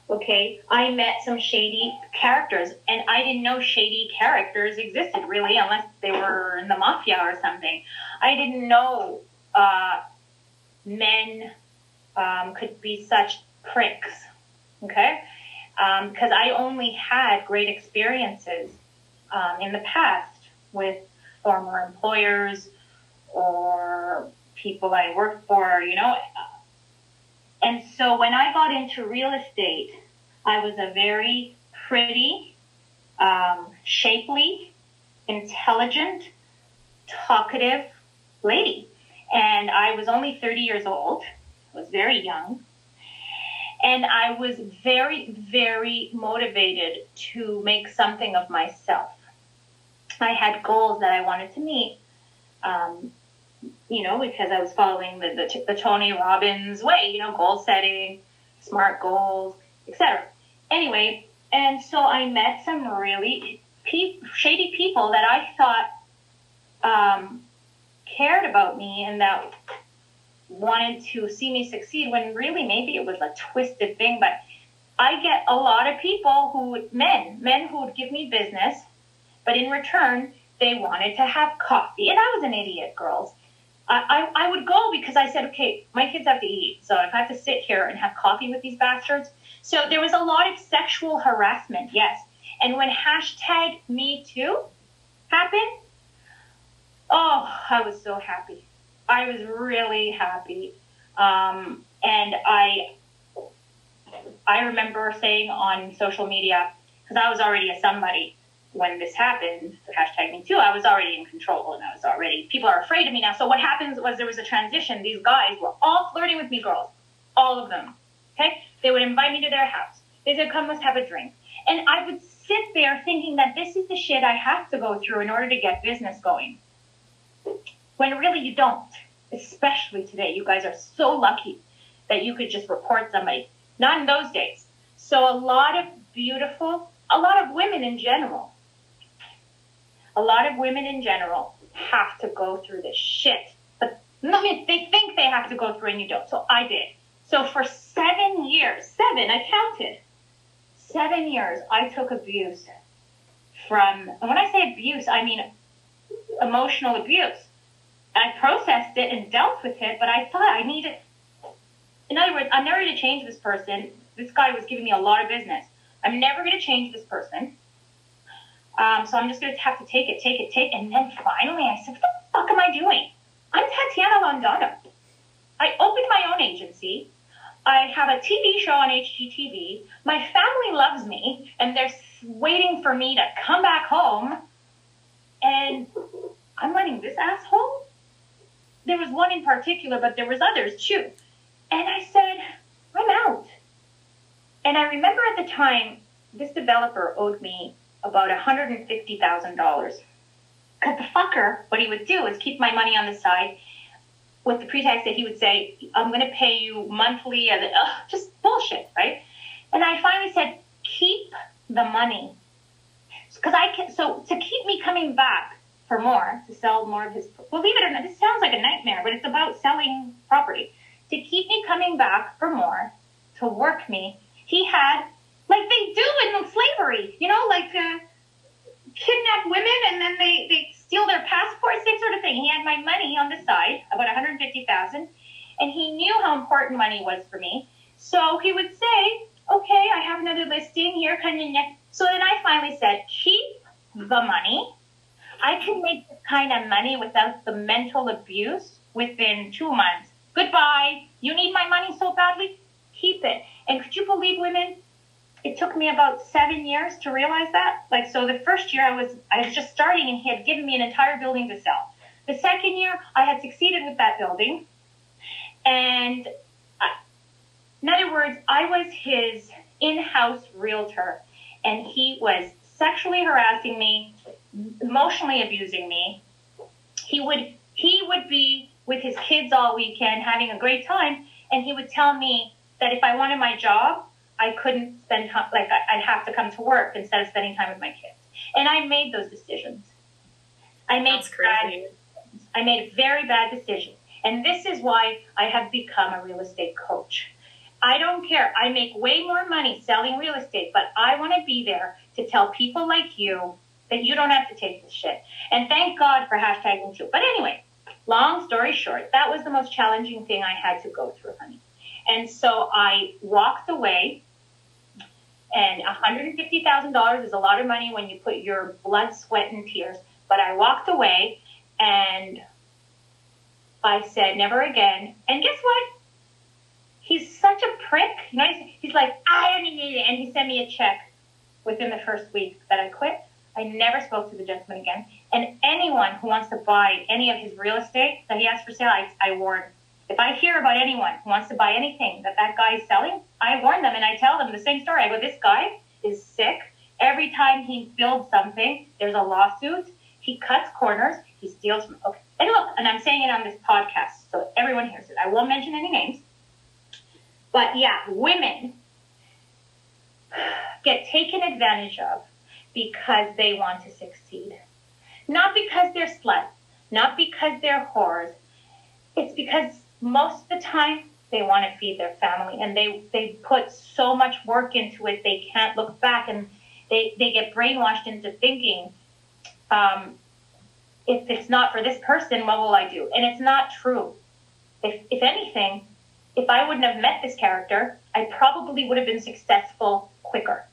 okay, I met some shady characters, and I didn't know shady characters existed really, unless they were in the mafia or something. I didn't know uh, men um, could be such pricks, okay? Because um, I only had great experiences um, in the past with former employers or people I worked for, you know. And so when I got into real estate, I was a very pretty, um, shapely, intelligent, talkative lady. And I was only 30 years old. I was very young. And I was very, very motivated to make something of myself. I had goals that I wanted to meet. Um, you know, because I was following the, the, the Tony Robbins way, you know, goal setting, smart goals, etc. Anyway, and so I met some really pe- shady people that I thought um, cared about me and that wanted to see me succeed when really maybe it was a twisted thing. But I get a lot of people who, men, men who would give me business, but in return, they wanted to have coffee. And I was an idiot, girls. I, I, would go because I said, okay, my kids have to eat. So if I have to sit here and have coffee with these bastards. So there was a lot of sexual harassment, yes. And when hashtag me too happened, oh, I was so happy. I was really happy. Um, and I, I remember saying on social media, because I was already a somebody, when this happened, hashtag me too, I was already in control and I was already, people are afraid of me now. So what happens was there was a transition. These guys were all flirting with me girls, all of them. Okay. They would invite me to their house. They said, come, let's have a drink. And I would sit there thinking that this is the shit I have to go through in order to get business going. When really you don't, especially today. You guys are so lucky that you could just report somebody. Not in those days. So a lot of beautiful, a lot of women in general a lot of women in general have to go through this shit. But I mean, they think they have to go through and you don't. So I did. So for seven years, seven, I counted, seven years, I took abuse from, when I say abuse, I mean emotional abuse. I processed it and dealt with it, but I thought I needed, in other words, I'm never going to change this person. This guy was giving me a lot of business. I'm never going to change this person. Um, so I'm just going to have to take it, take it, take it. And then finally I said, what the fuck am I doing? I'm Tatiana Londono. I opened my own agency. I have a TV show on HGTV. My family loves me and they're waiting for me to come back home. And I'm letting this asshole. There was one in particular, but there was others too. And I said, I'm out. And I remember at the time, this developer owed me about $150,000. Because the fucker, what he would do is keep my money on the side with the pretext that he would say, I'm going to pay you monthly, and ugh, just bullshit, right? And I finally said, keep the money. Because I can, so to keep me coming back for more, to sell more of his, believe it or not, this sounds like a nightmare, but it's about selling property. To keep me coming back for more, to work me, he had like they do in slavery, you know, like uh, kidnap women and then they, they steal their passports, that sort of thing. He had my money on the side, about 150000 and he knew how important money was for me. So he would say, okay, I have another listing here, kind of next. So then I finally said, keep the money. I can make this kind of money without the mental abuse within two months. Goodbye. You need my money so badly? Keep it. And could you believe women? It took me about seven years to realize that. Like, so the first year I was, I was just starting and he had given me an entire building to sell. The second year I had succeeded with that building. And I, in other words, I was his in-house realtor and he was sexually harassing me, emotionally abusing me. He would he would be with his kids all weekend having a great time and he would tell me that if I wanted my job, I couldn't spend time like I'd have to come to work instead of spending time with my kids. And I made those decisions. I made bad, I made very bad decisions. And this is why I have become a real estate coach. I don't care. I make way more money selling real estate, but I want to be there to tell people like you that you don't have to take this shit. And thank God for hashtag me too. But anyway, long story short, that was the most challenging thing I had to go through, honey. And so I walked away. And $150,000 is a lot of money when you put your blood, sweat, and tears. But I walked away and I said, never again. And guess what? He's such a prick. You know, he's, he's like, I don't need it. And he sent me a check within the first week that I quit. I never spoke to the gentleman again. And anyone who wants to buy any of his real estate that he has for sale, I, I warn. If I hear about anyone who wants to buy anything that that guy is selling, I warn them and I tell them the same story. I go, this guy is sick. Every time he builds something, there's a lawsuit. He cuts corners. He steals from. Okay. And look, and I'm saying it on this podcast so everyone hears it. I won't mention any names. But yeah, women get taken advantage of because they want to succeed. Not because they're sluts, not because they're whores. It's because most of the time they want to feed their family and they, they put so much work into it they can't look back and they, they get brainwashed into thinking um, if it's not for this person, what will I do? And it's not true. If, if anything, if I wouldn't have met this character, I probably would have been successful quicker.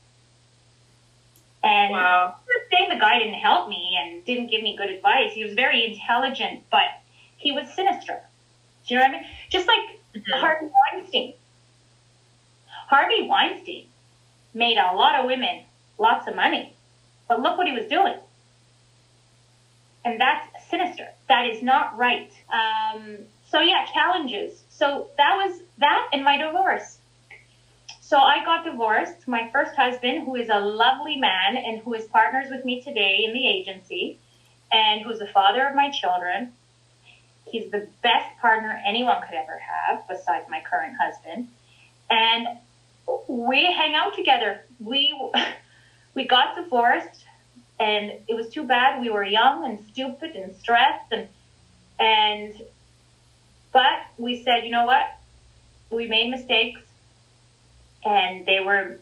And wow. Saying the guy didn't help me and didn't give me good advice. He was very intelligent, but he was sinister. Do you know what I mean? Just like mm-hmm. Harvey Weinstein. Harvey Weinstein made a lot of women lots of money, but look what he was doing. And that's sinister. That is not right. Um, so yeah, challenges. So that was that and my divorce. So I got divorced. My first husband, who is a lovely man and who is partners with me today in the agency, and who's the father of my children. He's the best partner anyone could ever have, besides my current husband. And we hang out together. We we got divorced, and it was too bad. We were young and stupid and stressed, and and but we said, you know what? We made mistakes and they were,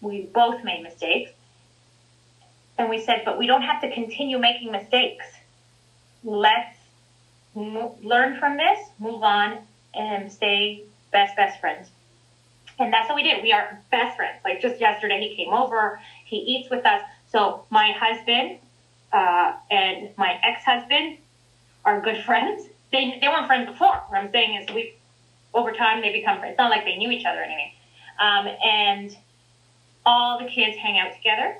we both made mistakes. And we said, but we don't have to continue making mistakes. Let's mo- learn from this, move on, and stay best, best friends. And that's what we did. We are best friends. Like just yesterday, he came over, he eats with us. So my husband uh, and my ex-husband are good friends. They, they weren't friends before. What I'm saying is we, over time, they become friends. It's not like they knew each other or anything. Um, and all the kids hang out together,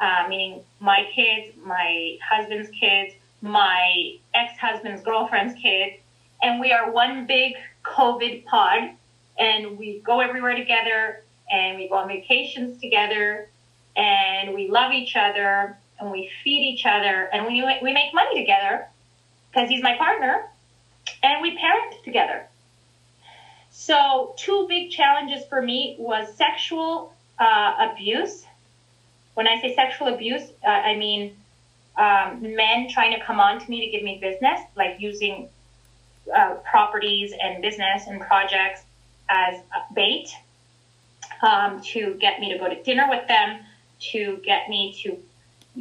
uh, meaning my kids, my husband's kids, my ex-husband's girlfriend's kids, and we are one big COVID pod, and we go everywhere together, and we go on vacations together, and we love each other, and we feed each other, and we we make money together because he's my partner, and we parent together. So, two big challenges for me was sexual uh, abuse. When I say sexual abuse, uh, I mean um, men trying to come on to me to give me business, like using uh, properties and business and projects as bait um, to get me to go to dinner with them, to get me to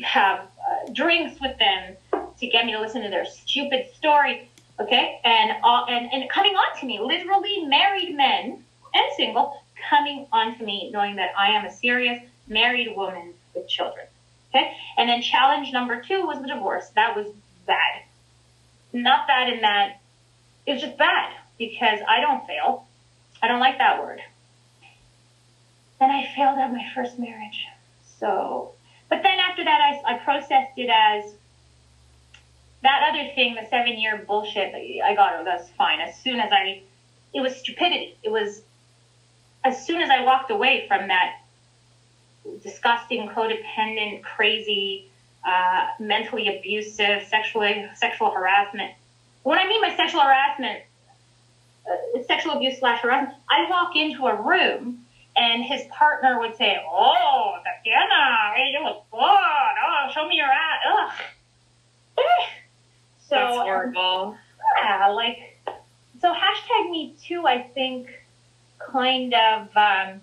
have uh, drinks with them, to get me to listen to their stupid stories. Okay, and uh, and and coming on to me, literally married men and single coming on to me, knowing that I am a serious married woman with children. Okay. And then challenge number two was the divorce. That was bad. Not bad in that it was just bad because I don't fail. I don't like that word. Then I failed at my first marriage. So, but then after that, I, I processed it as that other thing, the seven year bullshit I got, it. that's fine. As soon as I, it was stupidity. It was, as soon as I walked away from that disgusting, codependent, crazy, uh, mentally abusive, sexually sexual harassment. What I mean by sexual harassment, uh, sexual abuse slash harassment, I walk into a room and his partner would say, "Oh, Tatiana, hey, you look good. Oh, show me your ass." Ugh. So That's horrible. Yeah, like so. Hashtag Me Too. I think kind of. Um,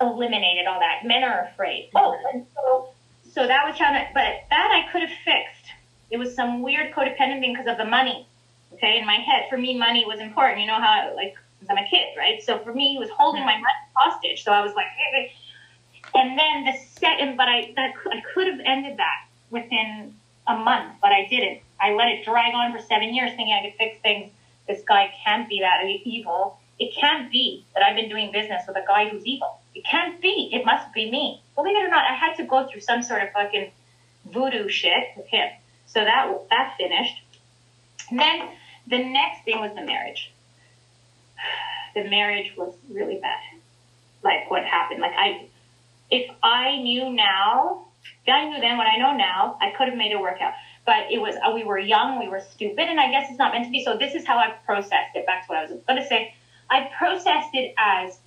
eliminated all that. Men are afraid. Oh, and so so that was to, but that I could have fixed. It was some weird codependent thing because of the money. Okay, in my head, for me, money was important. You know how like I'm a kid, right? So for me, he was holding my money hostage. So I was like, hey, and then the second, but I that I could have ended that within a month, but I didn't. I let it drag on for seven years, thinking I could fix things. This guy can't be that evil. It can't be that I've been doing business with a guy who's evil. It can't be. It must be me. Believe it or not, I had to go through some sort of fucking voodoo shit with him. So that that finished. And then the next thing was the marriage. The marriage was really bad. Like what happened. Like I, if I knew now, if I knew then what I know now, I could have made it work out. But it was uh, we were young, we were stupid, and I guess it's not meant to be. So this is how I processed it. Back to what I was going to say. I processed it as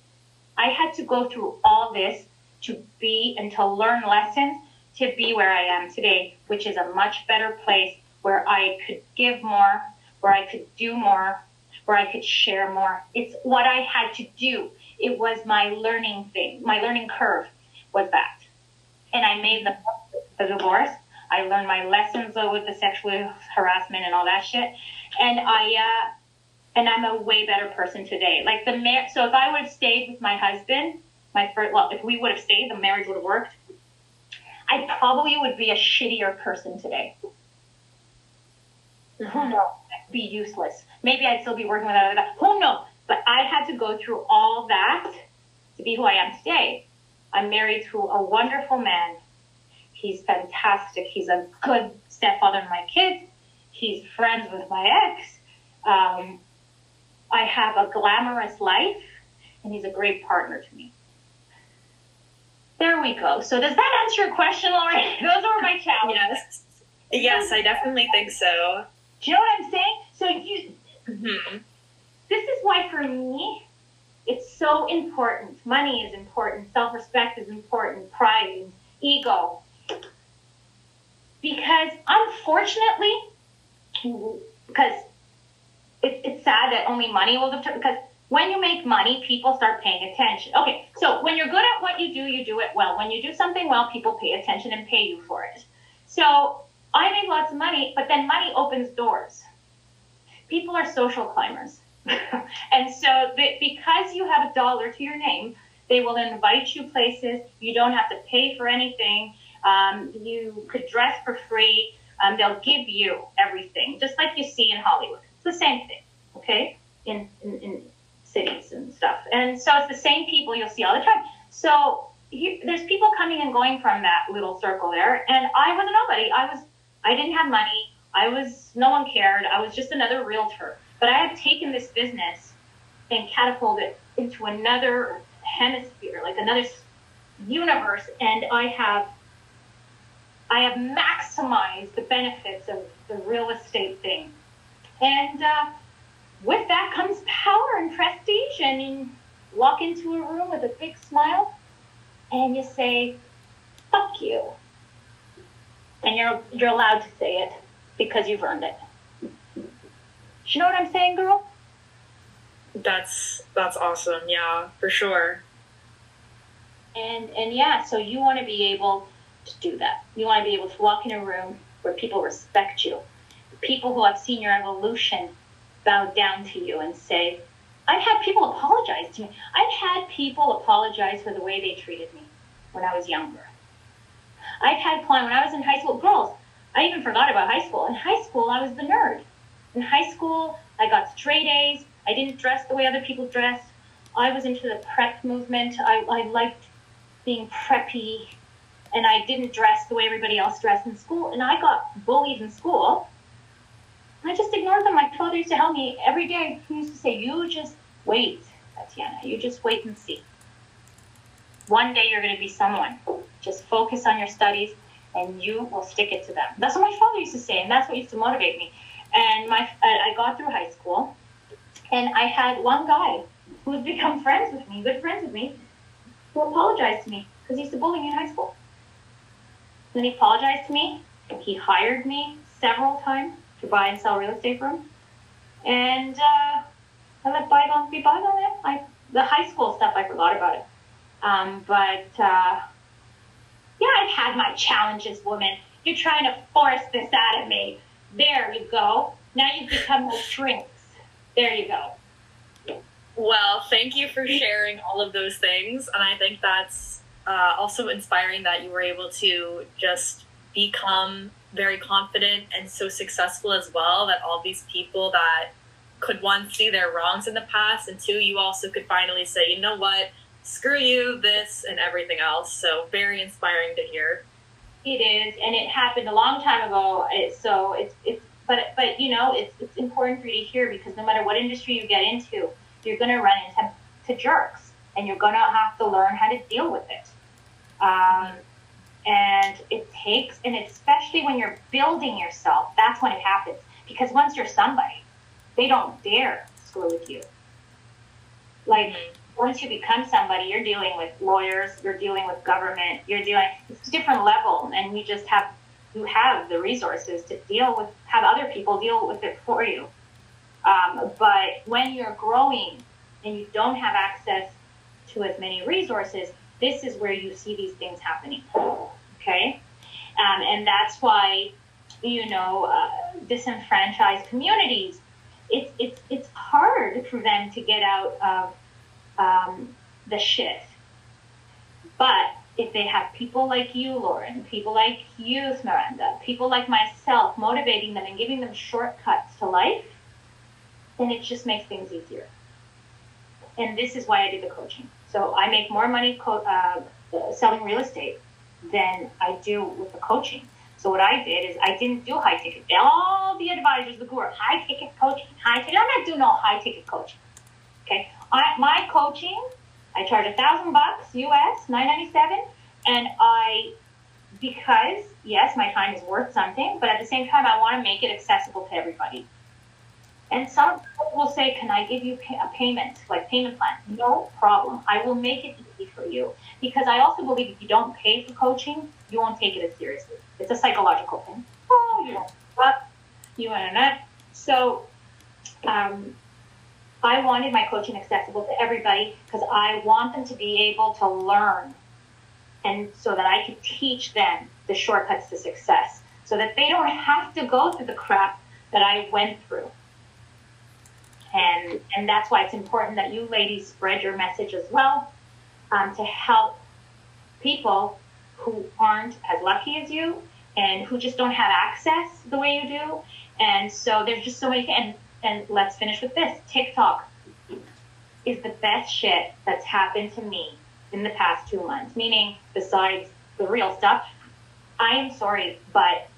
I had to go through all this to be and to learn lessons to be where I am today, which is a much better place where I could give more, where I could do more, where I could share more. It's what I had to do. It was my learning thing. My learning curve was that. And I made the, the divorce. I learned my lessons though with the sexual harassment and all that shit. And I, uh, and I'm a way better person today. Like the mar- so if I would have stayed with my husband, my first, well, if we would have stayed, the marriage would have worked. I probably would be a shittier person today. Mm-hmm. Who knows? I'd be useless. Maybe I'd still be working with other. Who knows? But I had to go through all that to be who I am today. I'm married to a wonderful man. He's fantastic. He's a good stepfather to my kids. He's friends with my ex. Um, I have a glamorous life, and he's a great partner to me. There we go. So does that answer your question, Lauren? Those are my challenges. Yes. Yes, I definitely think so. Do you know what I'm saying? So you, mm-hmm. this is why for me, it's so important. Money is important. Self-respect is important. Pride, ego. Because unfortunately, because it, it's sad that only money will determine because when you make money, people start paying attention. Okay, so when you're good at what you do, you do it well. When you do something well, people pay attention and pay you for it. So I make lots of money, but then money opens doors. People are social climbers. and so because you have a dollar to your name, they will invite you places. You don't have to pay for anything. Um, you could dress for free. Um, they'll give you everything, just like you see in Hollywood. It's the same thing, okay, in, in, in cities and stuff. And so it's the same people you'll see all the time. So you, there's people coming and going from that little circle there. And I was a nobody. I was, I didn't have money. I was, no one cared. I was just another realtor. But I have taken this business and catapulted it into another hemisphere, like another universe. And I have, I have maximized the benefits of the real estate thing and uh, with that comes power and prestige. And you walk into a room with a big smile and you say, fuck you. And you're, you're allowed to say it because you've earned it. You know what I'm saying, girl? That's that's awesome. Yeah, for sure. And and yeah, so you want to be able to do that. You want to be able to walk in a room where people respect you, people who have seen your evolution bow down to you and say, I've had people apologize to me. I've had people apologize for the way they treated me when I was younger. I've had planned when I was in high school, girls, I even forgot about high school. In high school, I was the nerd. In high school, I got straight A's. I didn't dress the way other people dressed. I was into the prep movement. I, I liked being preppy, and I didn't dress the way everybody else dressed in school. And I got bullied in school. I just ignored them. My father used to help me every day. He used to say, "You just wait, Tatiana. You just wait and see. One day you're going to be someone. Just focus on your studies, and you will stick it to them." That's what my father used to say, and that's what used to motivate me. And my, uh, I got through high school, and I had one guy who's become friends with me, good friends with me, who apologized to me because he used to bully me in high school. Then he apologized to me. He hired me several times to buy and sell real estate for him. And uh, I let bygones be bygones. I, the high school stuff, I forgot about it. Um, but uh, yeah, I've had my challenges, woman. You're trying to force this out of me. There you go. Now you've become the shrinks. There you go. Well, thank you for sharing all of those things. And I think that's uh, also inspiring that you were able to just become very confident and so successful as well that all these people that could one see their wrongs in the past and two you also could finally say you know what? Screw you this and everything else. So very inspiring to hear. It is and it happened a long time ago. So it's it's but but you know it's it's important for you to hear because no matter what industry you get into you're going to run into to jerks and you're going to have to learn how to deal with it. Um, and it takes and especially when you're building yourself that's when it happens. Because once you're somebody they don't dare screw with you. Like mm-hmm. once you become somebody you're dealing with lawyers you're dealing with government you're dealing it's a different level and you just have you have the resources to deal with have other people deal with it for you. Um, but when you're growing and you don't have access to as many resources this is where you see these things happening Okay. Um, and that's why, you know, uh, disenfranchised communities, it's, it's, it's hard for them to get out of um, the shit. But if they have people like you, Lauren, people like you, Miranda, people like myself motivating them and giving them shortcuts to life, then it just makes things easier. And this is why I did the coaching. So I make more money co- uh, selling real estate than I do with the coaching. So what I did is I didn't do high ticket. All the advisors, the guru, high ticket coaching, high ticket. I'm not doing no high ticket coaching. Okay, I, my coaching, I charge a thousand bucks US, nine ninety seven, and I because yes, my time is worth something, but at the same time, I want to make it accessible to everybody. And some will say, "Can I give you a payment, like payment plan?" No problem. I will make it easy for you because I also believe if you don't pay for coaching, you won't take it as seriously. It's a psychological thing. Oh, you what? You internet. So, um, I wanted my coaching accessible to everybody because I want them to be able to learn, and so that I could teach them the shortcuts to success, so that they don't have to go through the crap that I went through. And and that's why it's important that you ladies spread your message as well um, to help people who aren't as lucky as you and who just don't have access the way you do. And so there's just so many. And and let's finish with this. TikTok is the best shit that's happened to me in the past two months. Meaning, besides the real stuff, I am sorry, but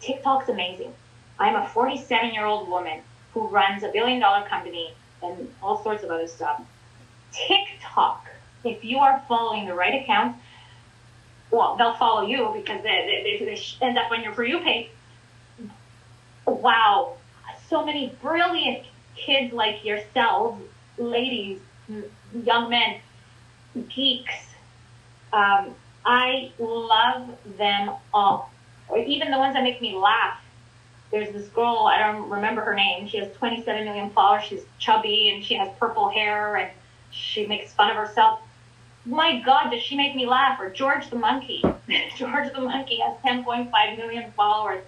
TikTok's amazing. I'm a 47 year old woman who runs a billion dollar company and all sorts of other stuff. TikTok if you are following the right accounts, well, they'll follow you because they, they, they end up on your For You page. Wow, so many brilliant kids like yourselves, ladies, young men, geeks. Um, I love them all, or even the ones that make me laugh. There's this girl, I don't remember her name. She has 27 million followers. She's chubby and she has purple hair and she makes fun of herself my God, does she make me laugh? Or George the monkey. George the monkey has 10.5 million followers.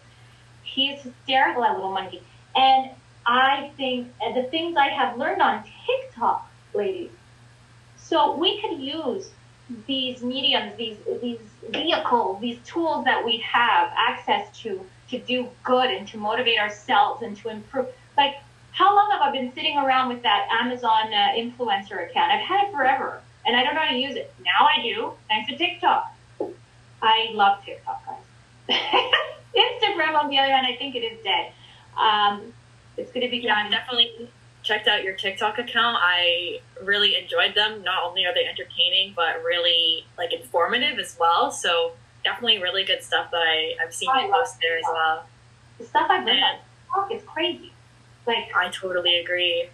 He is hysterical, that little monkey. And I think and the things I have learned on TikTok, ladies. So we could use these mediums, these these vehicles, these tools that we have access to to do good and to motivate ourselves and to improve. Like, how long have I been sitting around with that Amazon uh, influencer account? I've had it forever, and I don't know how to use it. Now I do, thanks to TikTok. I love TikTok, guys. Instagram, on the other hand, I think it is dead. Um, it's going to be. Yeah, definitely checked out your TikTok account. I really enjoyed them. Not only are they entertaining, but really like informative as well. So definitely really good stuff that I, I've seen you post there as well. The stuff I've done on TikTok is crazy. Like I totally agree.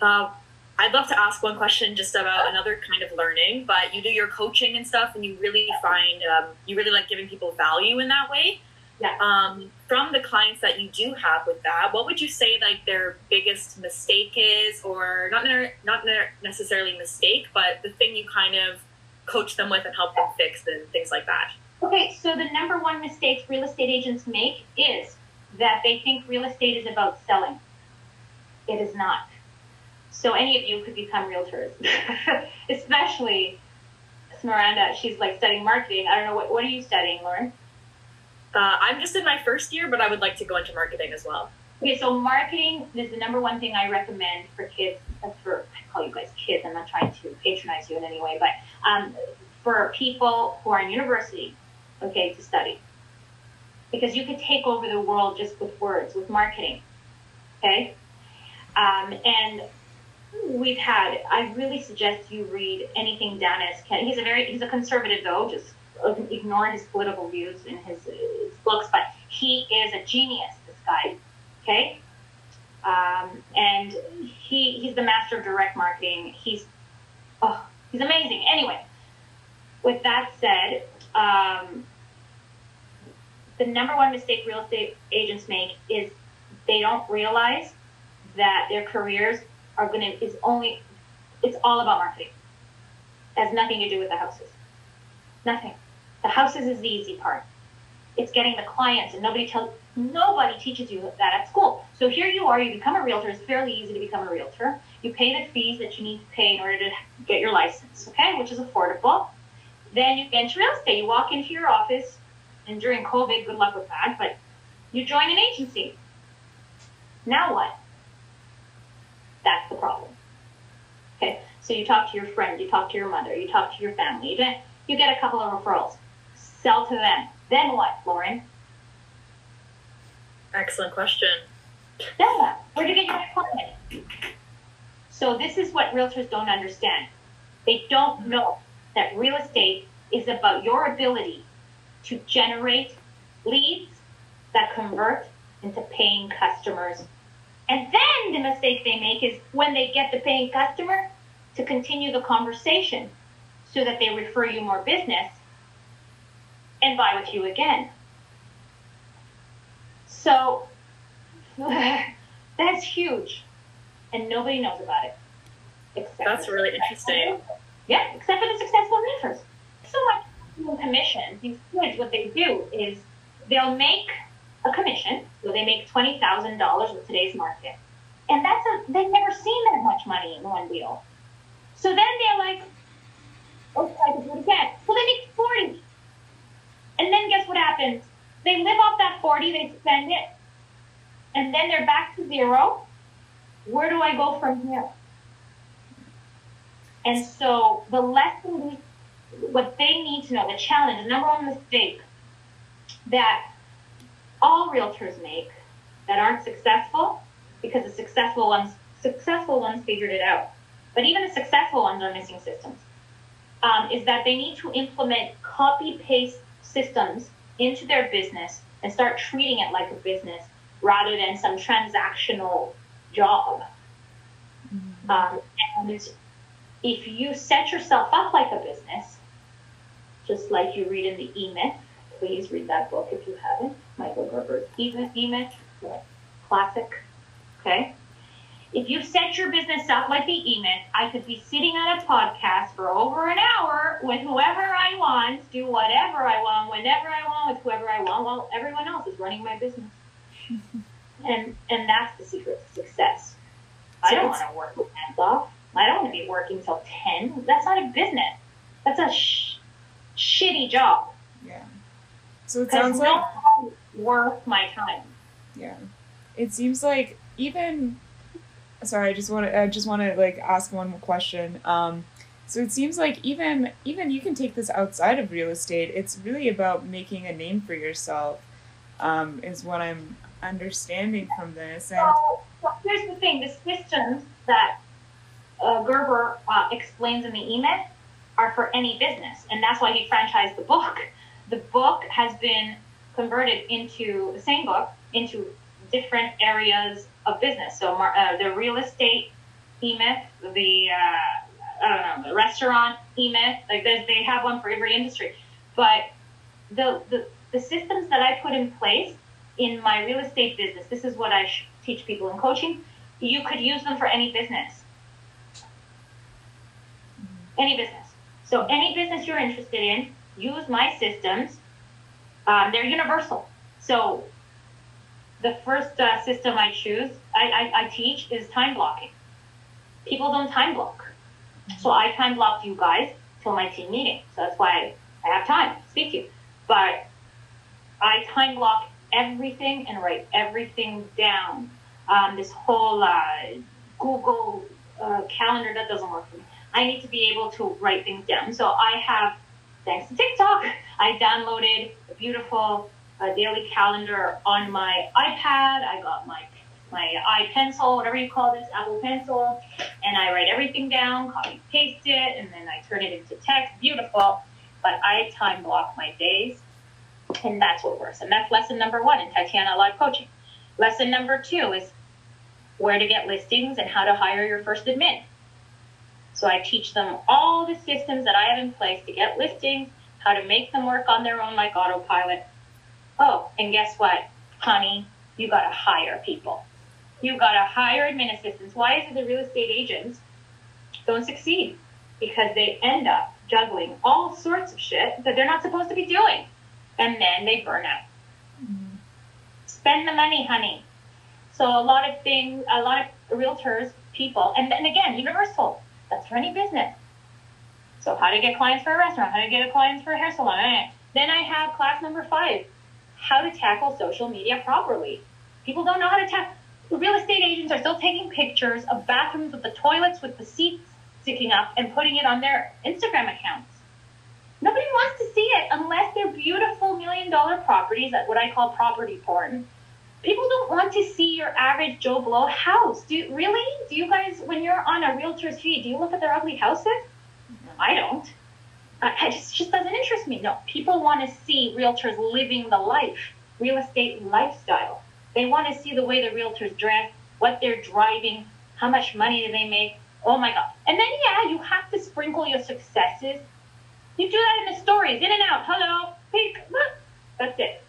Uh, I'd love to ask one question just about another kind of learning, but you do your coaching and stuff, and you really find um, you really like giving people value in that way. Yeah. Um, from the clients that you do have with that, what would you say like their biggest mistake is, or not not necessarily mistake, but the thing you kind of coach them with and help them fix and things like that? Okay, so the number one mistakes real estate agents make is that they think real estate is about selling. It is not. So any of you could become realtors, especially Miranda. She's like studying marketing. I don't know what what are you studying, Lauren? Uh, I'm just in my first year, but I would like to go into marketing as well. Okay, so marketing is the number one thing I recommend for kids. Uh, for call you guys kids. I'm not trying to patronize you in any way, but um, for people who are in university, okay, to study, because you could take over the world just with words, with marketing. Okay, um, and we've had. I really suggest you read anything Dan S. Kennedy. He's a very he's a conservative though, just ignore his political views in his, his books, but he is a genius, this guy. Okay? Um, and he he's the master of direct marketing. He's oh, he's amazing. Anyway, with that said, um, the number one mistake real estate agents make is they don't realize that their careers are going to is only it's all about marketing. It has nothing to do with the houses. Nothing. The houses is the easy part. It's getting the clients, and nobody tells nobody teaches you that at school. So here you are, you become a realtor. It's fairly easy to become a realtor. You pay the fees that you need to pay in order to get your license, okay, which is affordable. Then you get into real estate. You walk into your office, and during COVID, good luck with that, but you join an agency. Now what? That's the problem. Okay, so you talk to your friend, you talk to your mother, you talk to your family, you get a couple of referrals sell to them. Then what, Lauren? Excellent question. What? Where do you get your client? So this is what realtors don't understand. They don't know that real estate is about your ability to generate leads that convert into paying customers. And then the mistake they make is when they get the paying customer to continue the conversation so that they refer you more business and buy with you again. So that's huge, and nobody knows about it. Except that's really interesting. Yeah, except for the successful realtors. So much commission. These kids, what they do is they'll make a commission, so they make twenty thousand dollars with today's market, and that's a they've never seen that much money in one deal. So then they're like, "Oh, try to do it again." So they make forty. And then guess what happens? They live off that 40, they spend it, and then they're back to zero. Where do I go from here? And so the lesson, we, what they need to know, the challenge, the number one mistake that all realtors make that aren't successful, because the successful ones, successful ones figured it out. But even the successful ones are missing systems. Um, is that they need to implement copy paste systems into their business and start treating it like a business rather than some transactional job. Mm-hmm. Um, and if you set yourself up like a business, just like you read in the E-Myth, please read that book if you haven't, Michael Gerber's E-Myth, E-Myth classic, okay? If you set your business up like the E-Myth, I could be sitting on a podcast for over an hour with whoever I want, do whatever I want, whenever I want, with whoever I want, while everyone else is running my business. and and that's the secret to success. I don't want to work hands off. I don't want to be working till 10. That's not a business. That's a sh- shitty job. Yeah. So it sounds like worth my time. Yeah. It seems like even sorry, I just want to I just want to like ask one more question. Um so it seems like even even you can take this outside of real estate. It's really about making a name for yourself. Um, is what I'm understanding from this. And so, here's the thing: the systems that uh, Gerber uh, explains in the E-Myth are for any business, and that's why he franchised the book. The book has been converted into the same book into different areas of business. So uh, the real estate E-Myth, the uh, I don't know, the restaurant E-Myth, like they have one for every industry. But the, the the systems that I put in place in my real estate business, this is what I teach people in coaching. You could use them for any business. Any business. So any business you're interested in, use my systems. Um, they're universal. So the first uh, system I choose, I, I, I, teach is time blocking. People don't time block. So I time blocked you guys till my team meeting. So that's why I have time to speak to you. But I time block everything and write everything down. Um, this whole uh, Google uh, calendar, that doesn't work for me. I need to be able to write things down. So I have, thanks to TikTok, I downloaded a beautiful uh, daily calendar on my iPad. I got my my iPencil, whatever you call this, Apple Pencil, and I write everything down, copy paste it, and then I turn it into text. Beautiful. But I time block my days, and that's what works. And that's lesson number one in Tatiana Live Coaching. Lesson number two is where to get listings and how to hire your first admin. So I teach them all the systems that I have in place to get listings, how to make them work on their own like autopilot. Oh, and guess what, honey? You got to hire people. You got to hire admin assistants. Why is it the real estate agents don't succeed? Because they end up juggling all sorts of shit that they're not supposed to be doing. And then they burn out. Mm-hmm. Spend the money, honey. So a lot of things, a lot of realtors, people, and, and again, universal that's for any business. So how to get clients for a restaurant, how to get clients for a hair salon. Then I have class number five, how to tackle social media properly. People don't know how to tackle. Real estate agents are still taking pictures of bathrooms with the toilets with the seats sticking up and putting it on their Instagram accounts. Nobody wants to see it unless they're beautiful million dollar properties, what I call property porn people don't want to see your average Joe Blow house. Do you, really? Do you guys, when you're on a realtor's feed, do you look at their ugly houses? I don't. I, just just doesn't interest me. No, people want to see realtors living the life, real estate lifestyle. They want to see the way the realtors dress, what they're driving, how much money do they make. Oh my god! And then yeah, you have to sprinkle your successes. You do that in the stories, in and out. Hello, look. That's it.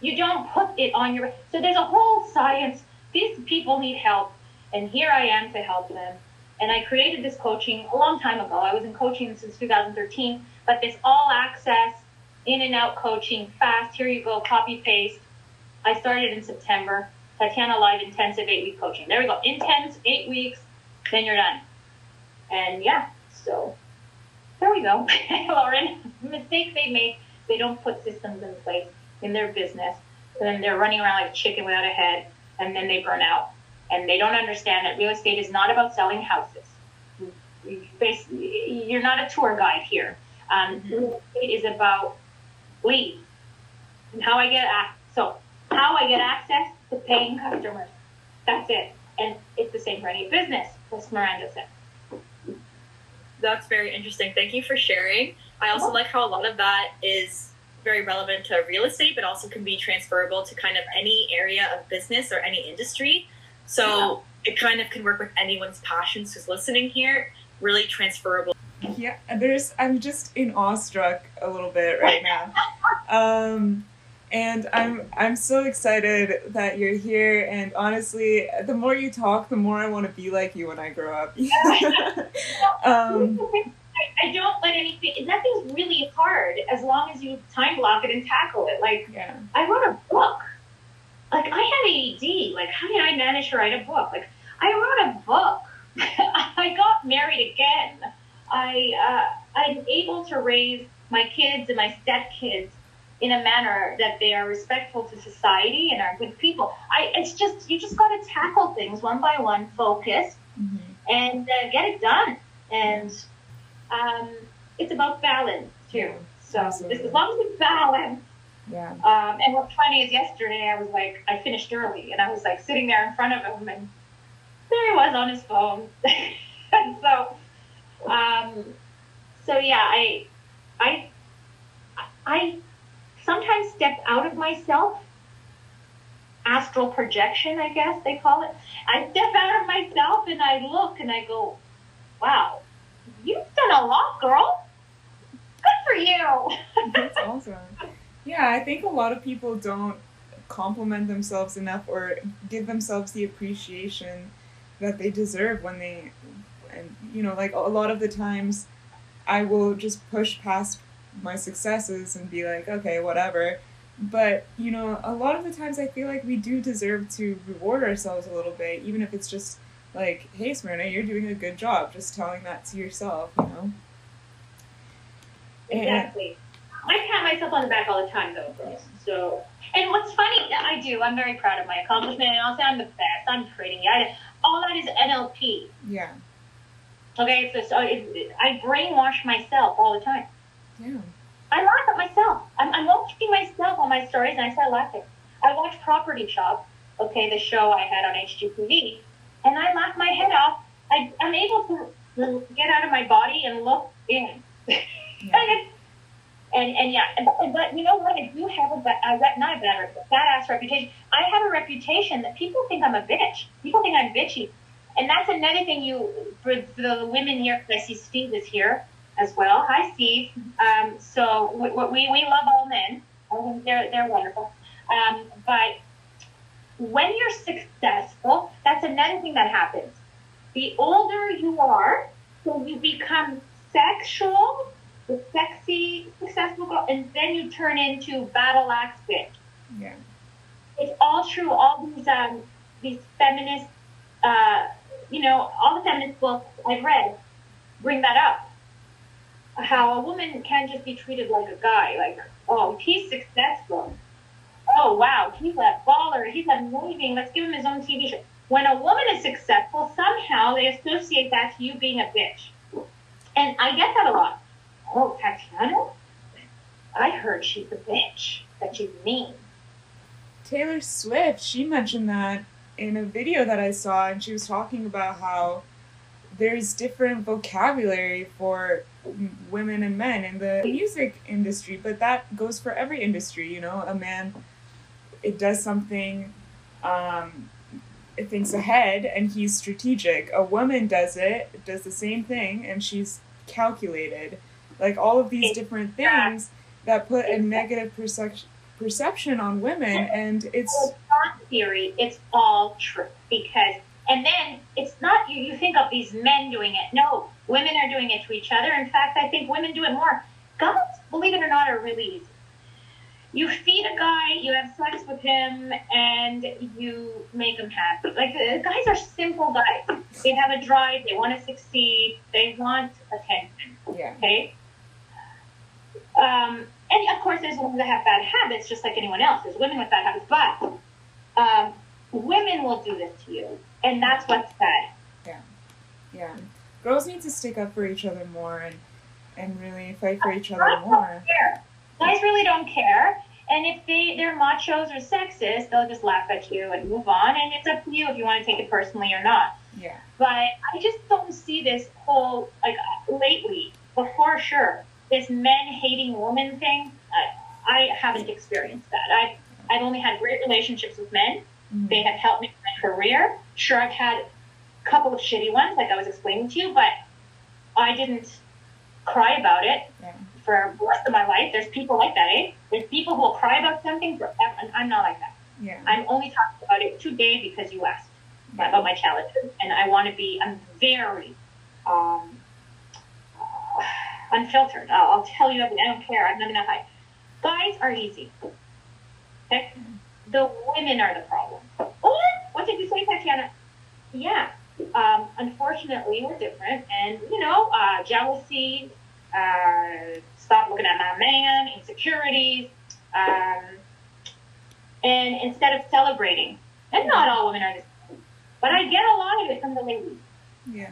You don't put it on your. So there's a whole science. These people need help, and here I am to help them. And I created this coaching a long time ago. I was in coaching since 2013, but this all access, in and out coaching, fast. Here you go, copy paste. I started in September. Tatiana Live Intensive eight week coaching. There we go. Intense eight weeks, then you're done. And yeah, so there we go. Lauren, mistakes they make, they don't put systems in place in their business, and then they're running around like a chicken without a head, and then they burn out. And they don't understand that real estate is not about selling houses. You're not a tour guide here. Um, mm-hmm. Real estate is about leads and how I get access. So how I get access to paying customers. That's it. And it's the same for any business, as Miranda said. That's very interesting. Thank you for sharing. I also like how a lot of that is very relevant to real estate, but also can be transferable to kind of any area of business or any industry. So yeah. it kind of can work with anyone's passions who's listening here, really transferable. Yeah, there's, I'm just in awestruck a little bit right now. Um, and I'm I'm so excited that you're here. And honestly, the more you talk, the more I want to be like you when I grow up. um, I, I don't let anything. Nothing's really hard as long as you time block it and tackle it. Like yeah. I wrote a book like I have ADD. Like how did I manage to write a book? Like I wrote a book. I got married again. I uh, I'm able to raise my kids and my stepkids in a manner that they are respectful to society and are good people. I it's just you just got to tackle things one by one, focus, mm-hmm. and uh, get it done. And um, it's about balance too. So as long as it's balance, yeah. Um, and what's funny is yesterday I was like I finished early and I was like sitting there in front of him and there he was on his phone. and so um, so yeah, I I I sometimes step out of myself. Astral projection, I guess they call it. I step out of myself and I look and I go, wow, you've done a lot, girl. Good for you. That's awesome. Yeah, I think a lot of people don't compliment themselves enough or give themselves the appreciation that they deserve when they and you know like a lot of the times i will just push past my successes and be like, okay, whatever. But, you know, a lot of the times I feel like we do deserve to reward ourselves a little bit, even if it's just like, hey, Smyrna, you're doing a good job. Just telling that to yourself, you know? Exactly. I pat myself on the back all the time, though, girls. So, and what's funny, I do. I'm very proud of my accomplishment, and I'll say I'm the best. I'm pretty. I, all that is NLP. Yeah. Okay, so, so it, I brainwash myself all the time. Yeah. I laugh at myself. I'm, I'm watching myself on my stories and I start laughing. I watch Property Shop, okay, the show I had on HGTV, and I laugh my head off. I, I'm able to get out of my body and look in. Yeah. And, and yeah, and, but you know what? I do have a, a not a bad, badass reputation. I have a reputation that people think I'm a bitch. People think I'm bitchy. And that's another thing you, for the women here, because I see Steve is here as well. Hi, Steve. Um, so we, we, we love all men. They're, they're wonderful. Um, but when you're successful, that's another thing that happens. The older you are, so you become sexual, the sexy, successful girl, and then you turn into battle axe bitch. Yeah. It's all true. All these um, these feminist, uh, you know, all the feminist books I've read bring that up how a woman can't just be treated like a guy. Like, oh, he's successful. Oh, wow, he's a baller. He's amazing. Let's give him his own TV show. When a woman is successful, somehow they associate that to you being a bitch. And I get that a lot. Oh, Tatiana? I heard she's a bitch, that she's mean. Taylor Swift, she mentioned that in a video that I saw, and she was talking about how there's different vocabulary for women and men in the music industry, but that goes for every industry. You know, a man it does something, um, it thinks ahead and he's strategic. A woman does it, does the same thing, and she's calculated. Like all of these different things that put a negative perception perception on women, and it's, not theory. It's all true because and then it's not you, you think of these men doing it. No, women are doing it to each other. In fact, I think women do it more. Guys, believe it or not, are really easy. You feed a guy, you have sex with him, and you make him happy. Like, the guys are simple guys. They have a drive, they want to succeed, they want attention. Yeah. Okay? Um, and of course, there's women that have bad habits, just like anyone else. There's women with bad habits, but um, women will do this to you and that's what's sad. Yeah, yeah. Girls need to stick up for each other more and and really fight for each other more. Guys really don't care. And if they they're machos or sexist, they'll just laugh at you and move on. And it's up to you if you want to take it personally or not. Yeah. But I just don't see this whole like lately. But sure, this men hating women thing. I, I haven't experienced that. I I've only had great relationships with men. Mm-hmm. They have helped me in my career. Sure, I've had a couple of shitty ones, like I was explaining to you, but I didn't cry about it yeah. for the rest of my life. There's people like that, eh? There's people who will cry about something forever, and I'm not like that. Yeah. I'm only talking about it today because you asked yeah. about my challenges, and I want to be. I'm very um, uh, unfiltered. I'll, I'll, tell you everything. I don't care. I'm not gonna hide. Guys are easy. Okay. The women are the problem. Oh, what did you say, Tatiana? Yeah, um, unfortunately, we're different. And, you know, uh, jealousy, uh, stop looking at my man, insecurities. Um, and instead of celebrating, and not all women are the same, but I get a lot of it from the ladies. Yeah.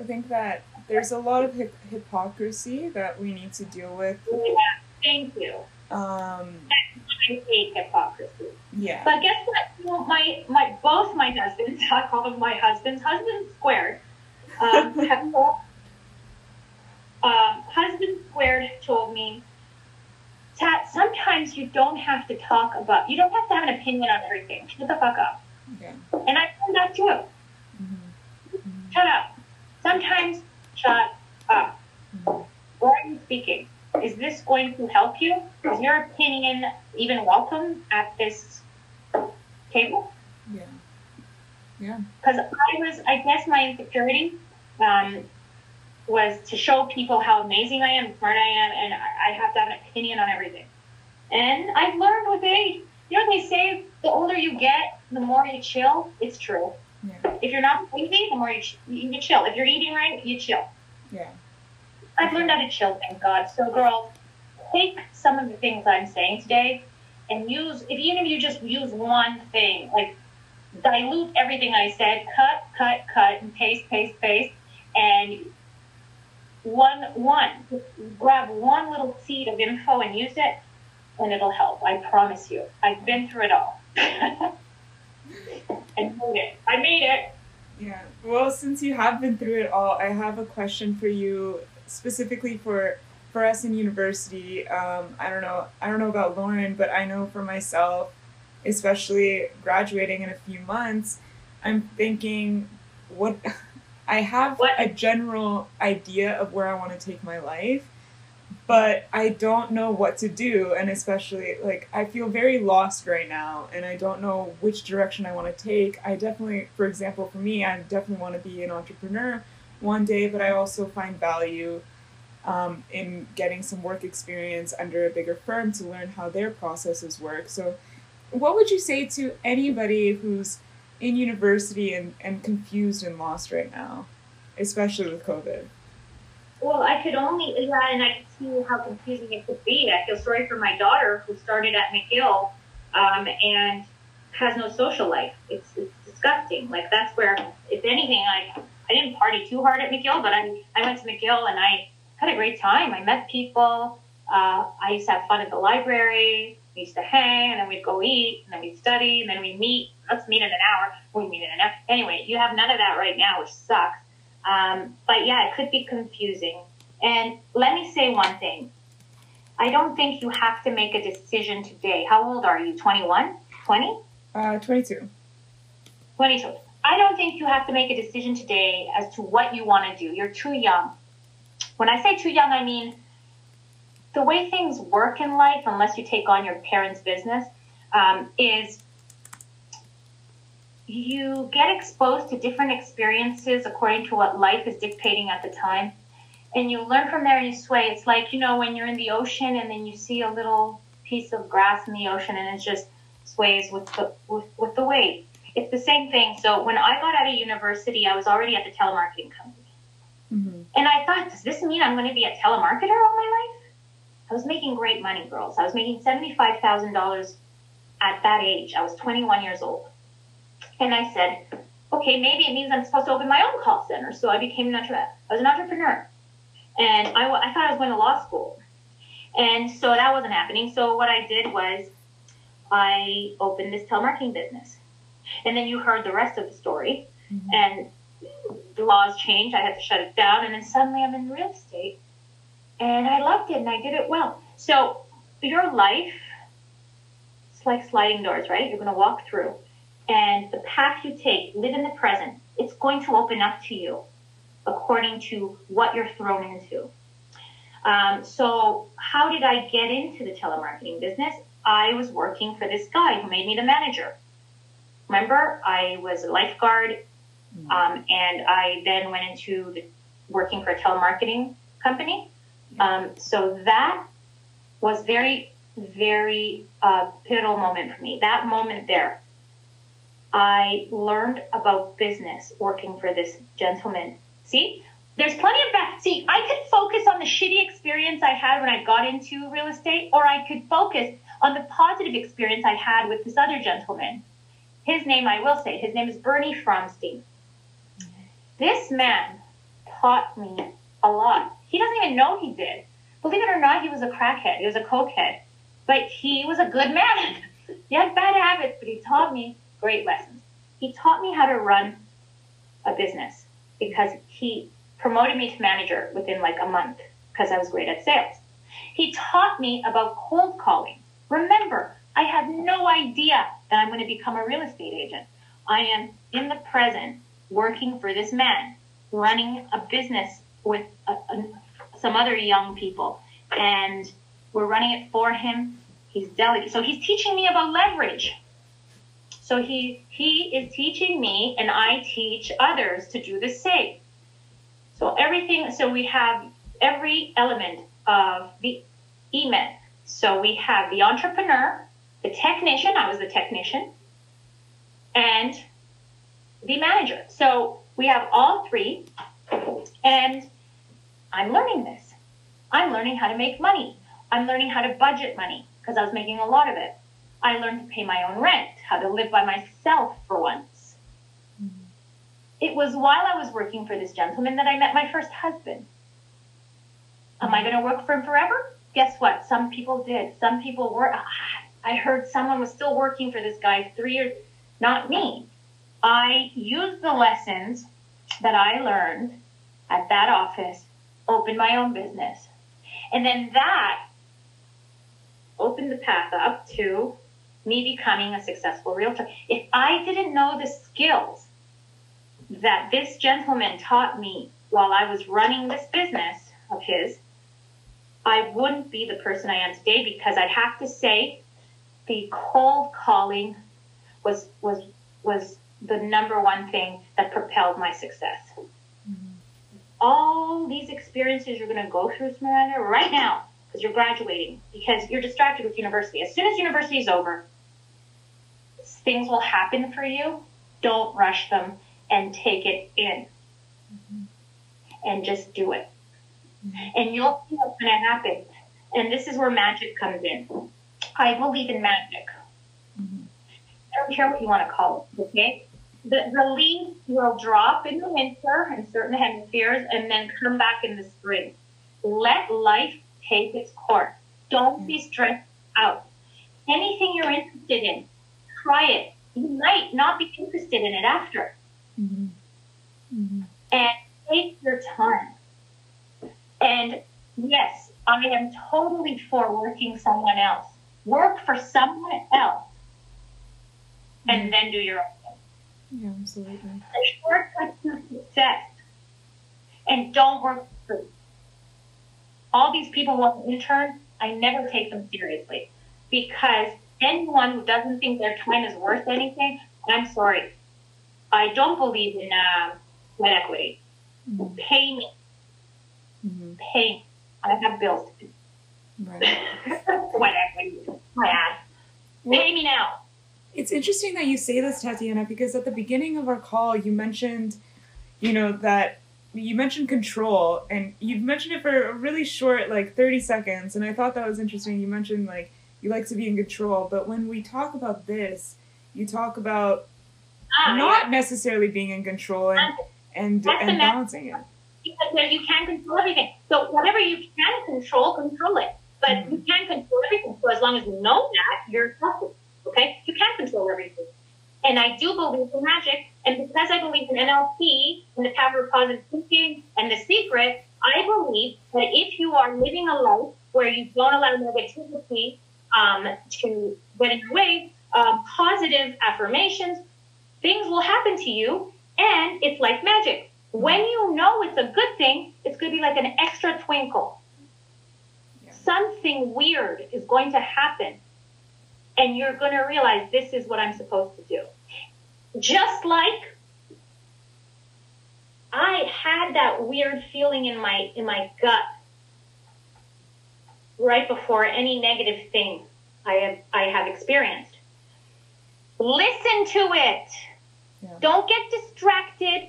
I think that there's a lot of hip- hypocrisy that we need to deal with. Yeah, thank you. Um, I hate hypocrisy. yeah. But guess what? Know, my my both my husbands, I call them my husbands, husband squared, um, have told, um, husband squared told me, Tat, sometimes you don't have to talk about, you don't have to have an opinion on everything. Shut the fuck up. Yeah. And I found that too. Mhm. Shut up. Sometimes shut up. Why are you speaking? Is this going to help you? Is your opinion even welcome at this table? Yeah. Yeah. Because I was, I guess my insecurity um, was to show people how amazing I am, smart I am, and I I have to have an opinion on everything. And I've learned with age. You know, they say the older you get, the more you chill. It's true. Yeah. If you're not sleepy, the more you, ch- you chill. If you're eating right, you chill. Yeah. I've learned how to chill, thank God. So, girls, take some of the things I'm saying today and use, if even if you just use one thing, like dilute everything I said, cut, cut, cut, and paste, paste, paste, and one, one, grab one little seed of info and use it, and it'll help. I promise you. I've been through it all. I made it. I made it. Yeah. Well, since you have been through it all, I have a question for you specifically for for us in university. Um, I don't know. I don't know about Lauren, but I know for myself, especially graduating in a few months, I'm thinking, what I have What? a general idea of where I want to take my life, but I don't know what to do, and especially like I feel very lost right now, and I don't know which direction I want to take. I definitely, for example, for me, I definitely want to be an entrepreneur one day, but I also find value um, in getting some work experience under a bigger firm to learn how their processes work. So, what would you say to anybody who's in university and, and confused and lost right now, especially with COVID? Well, I could only, yeah, and I could see how confusing it could be. I feel sorry for my daughter who started at McGill um, and has no social life. It's, it's disgusting. Like, that's where, if anything, I, I didn't party too hard at McGill, but I, I went to McGill and I had a great time. I met people. Uh, I used to have fun at the library. We used to hang, and then we'd go eat, and then we'd study, and then we'd meet. Let's meet in an hour. We meet in an hour. Anyway, you have none of that right now, which sucks. Um, but yeah, it could be confusing. And let me say one thing. I don't think you have to make a decision today. How old are you? 21? 20? Uh, 22. 22. I don't think you have to make a decision today as to what you want to do. You're too young. When I say too young, I mean the way things work in life, unless you take on your parents' business, um, is you get exposed to different experiences according to what life is dictating at the time. And you learn from there and you sway. It's like, you know, when you're in the ocean and then you see a little piece of grass in the ocean and it just sways with the, with, with the wave. It's the same thing. So when I got out of university, I was already at the telemarketing company. Mm-hmm. And I thought, does this mean I'm going to be a telemarketer all my life? I was making great money, girls. I was making $75,000 at that age. I was 21 years old. And I said, okay, maybe it means I'm supposed to open my own call center. So I became an entrepreneur. I was an entrepreneur. And I, I thought I was going to law school. And so that wasn't happening. So what I did was I opened this telemarketing business. And then you heard the rest of the story. Mhm. And the laws changed. I had to shut it down. And then suddenly I'm in real estate. And I loved it and I did it well. So your life, it's like sliding doors, right? You're going to walk through. And the path you take, live in the present, it's going to open up to you according to what you're thrown into. Um, so, how did I get into the telemarketing business? I was working for this guy who made me the manager. Remember, I was a lifeguard, um, and I then went into the, working for a telemarketing company. Um, so that was very, very uh, pivotal moment for me. That moment there, I learned about business working for this gentleman. See, there's plenty of that. See, I could focus on the shitty experience I had when I got into real estate, or I could focus on the positive experience I had with this other gentleman. His name, I will say, his name is Bernie Fromstein. This man taught me a lot. He doesn't even know he did. Believe it or not, he was a crackhead. He was a cokehead. But he was a good man. he had bad habits, but he taught me great lessons. He taught me how to run a business because he promoted me to manager within like a month because I was great at sales. He taught me about cold calling. Remember, I have no idea that I'm going to become a real estate agent. I am in the present working for this man, running a business with a, a, some other young people. And we're running it for him. He's delegating. So he's teaching me about leverage. So he he is teaching me and I teach others to do the same. So everything so we have every element of the E-Myth. So we have the entrepreneur, the technician, I was the technician, and the manager. So we have all three and I'm learning this. I'm learning how to make money. I'm learning how to budget money because I was making a lot of it. I learned to pay my own rent, how to live by myself for once. Mm-hmm. It was while I was working for this gentleman that I met my first husband. Am I going to work for him forever? Guess what? Some people did. Some people were. I heard someone was still working for this guy three years. Not me. I used the lessons that I learned at that office, opened my own business. And then that opened the path up to me becoming a successful realtor. If I didn't know the skills that this gentleman taught me while I was running this business of his, I wouldn't be the person I am today because I'd have to say the cold calling was was was the number one thing that propelled my success. Mm-hmm. All these experiences you're going to go through, Miranda, right now, because you're graduating, because you're distracted with university. As soon as university is over, things will happen for you. Don't rush them and take it in. Mm-hmm. And just do it. Mm-hmm. And you'll see what's going to happen. And this is where magic comes in. I believe in magic. Mm-hmm. I don't care what you want to call it, okay? The, the leaves will drop in the winter in certain hemispheres and then come back in the spring. Let life take its course. Don't be stressed out. Anything you're interested in, try it. You might not be interested in it after. Mm-hmm. Mm-hmm. And take your time. And yes, I am totally for working someone else. Work for someone else and mm-hmm. then do your own thing. Yeah, absolutely. A shortcut to success. And don't work for free. All these people want to intern, I never take them seriously because anyone who doesn't think their time is worth anything, I'm sorry. I don't believe in uh, equity. Mm-hmm. Pay me. Mm-hmm. Pay me. I have bills to pay. Right. sweat equity. My ass. Pay me now. It's interesting that you say this, Tatiana, because at the beginning of our call, you mentioned, you know, that you mentioned control, and you've mentioned it for a really short, like 30 seconds, and I thought that was interesting. You mentioned, like, you like to be in control. But when we talk about this, you talk about ah, not yeah. necessarily being in control and and, and balancing it. Because you can't control everything. So whatever you can control, control it. But mm-hmm. you can't control everything. So as long as you know that, you're healthy. Okay? You can't control everything. And I do believe in magic. And because I believe in NLP and the power of positive thinking and the secret, I believe that if you are living a life where you don't allow negativity um, to get in your way, um, positive affirmations, things will happen to you, and it's like magic. When you know it's a good thing, it's going to be like an extra twinkle. Yeah. Something weird is going to happen, and you're going to realize this is what I'm supposed to do. Just like I had that weird feeling in my in my gut right before any negative thing I have, I have experienced. listen to it. Yeah. Don't get distracted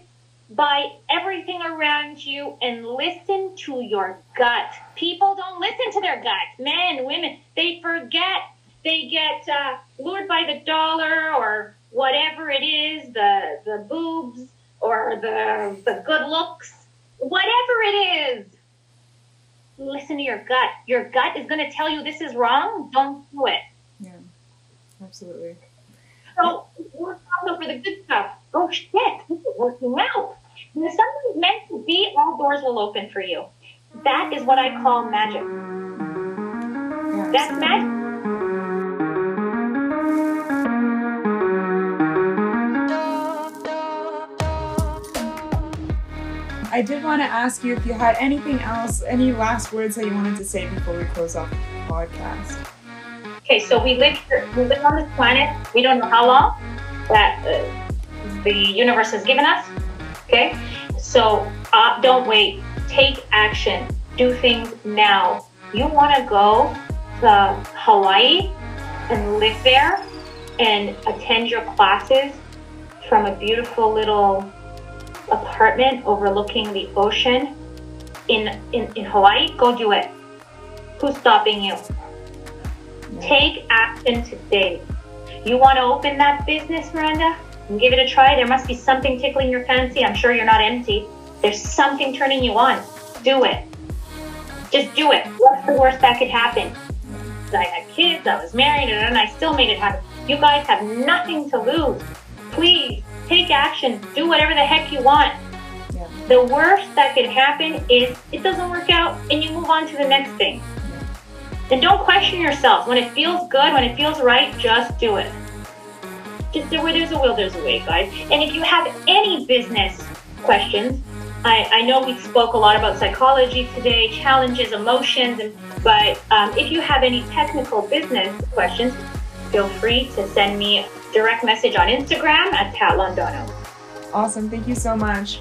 by everything around you and listen to your gut. People don't listen to their guts. Men, women, they forget. They get uh, lured by the dollar or whatever it is, the the boobs or the the good looks, whatever it is. Listen to your gut. Your gut is going to tell you this is wrong. Don't do it. Yeah, absolutely. So we're also for the good stuff. Oh shit, this is working out. When something's meant to be, all doors will open for you. That is what I call magic. That's magic. I did want to ask you if you had anything else, any last words that you wanted to say before we close off the podcast. Okay, so we live here, we live on this planet. We don't know how long that uh, the universe has given us. Okay, so uh, don't wait. Take action. Do things now. You want to go to Hawaii and live there and attend your classes from a beautiful little apartment overlooking the ocean in, in, in Hawaii, go do it. Who's stopping you? Take action today. You want to open that business, Miranda? and give it a try. There must be something tickling your fancy. I'm sure you're not empty. There's something turning you on. Do it. Just do it. What's the worst that could happen? I had kids, I was married, and I still made it happen. You guys have nothing to lose. Please take action. Do whatever the heck you want. Yeah. The worst that could happen is it doesn't work out and you move on to the next thing. And don't question yourself. When it feels good, when it feels right, just do it just where there's a will, there's a way, guys. And if you have any business questions, I, I know we spoke a lot about psychology today, challenges, emotions, and, but um, if you have any technical business questions, feel free to send me direct message on Instagram at Pat Londono. Awesome. Thank you so much.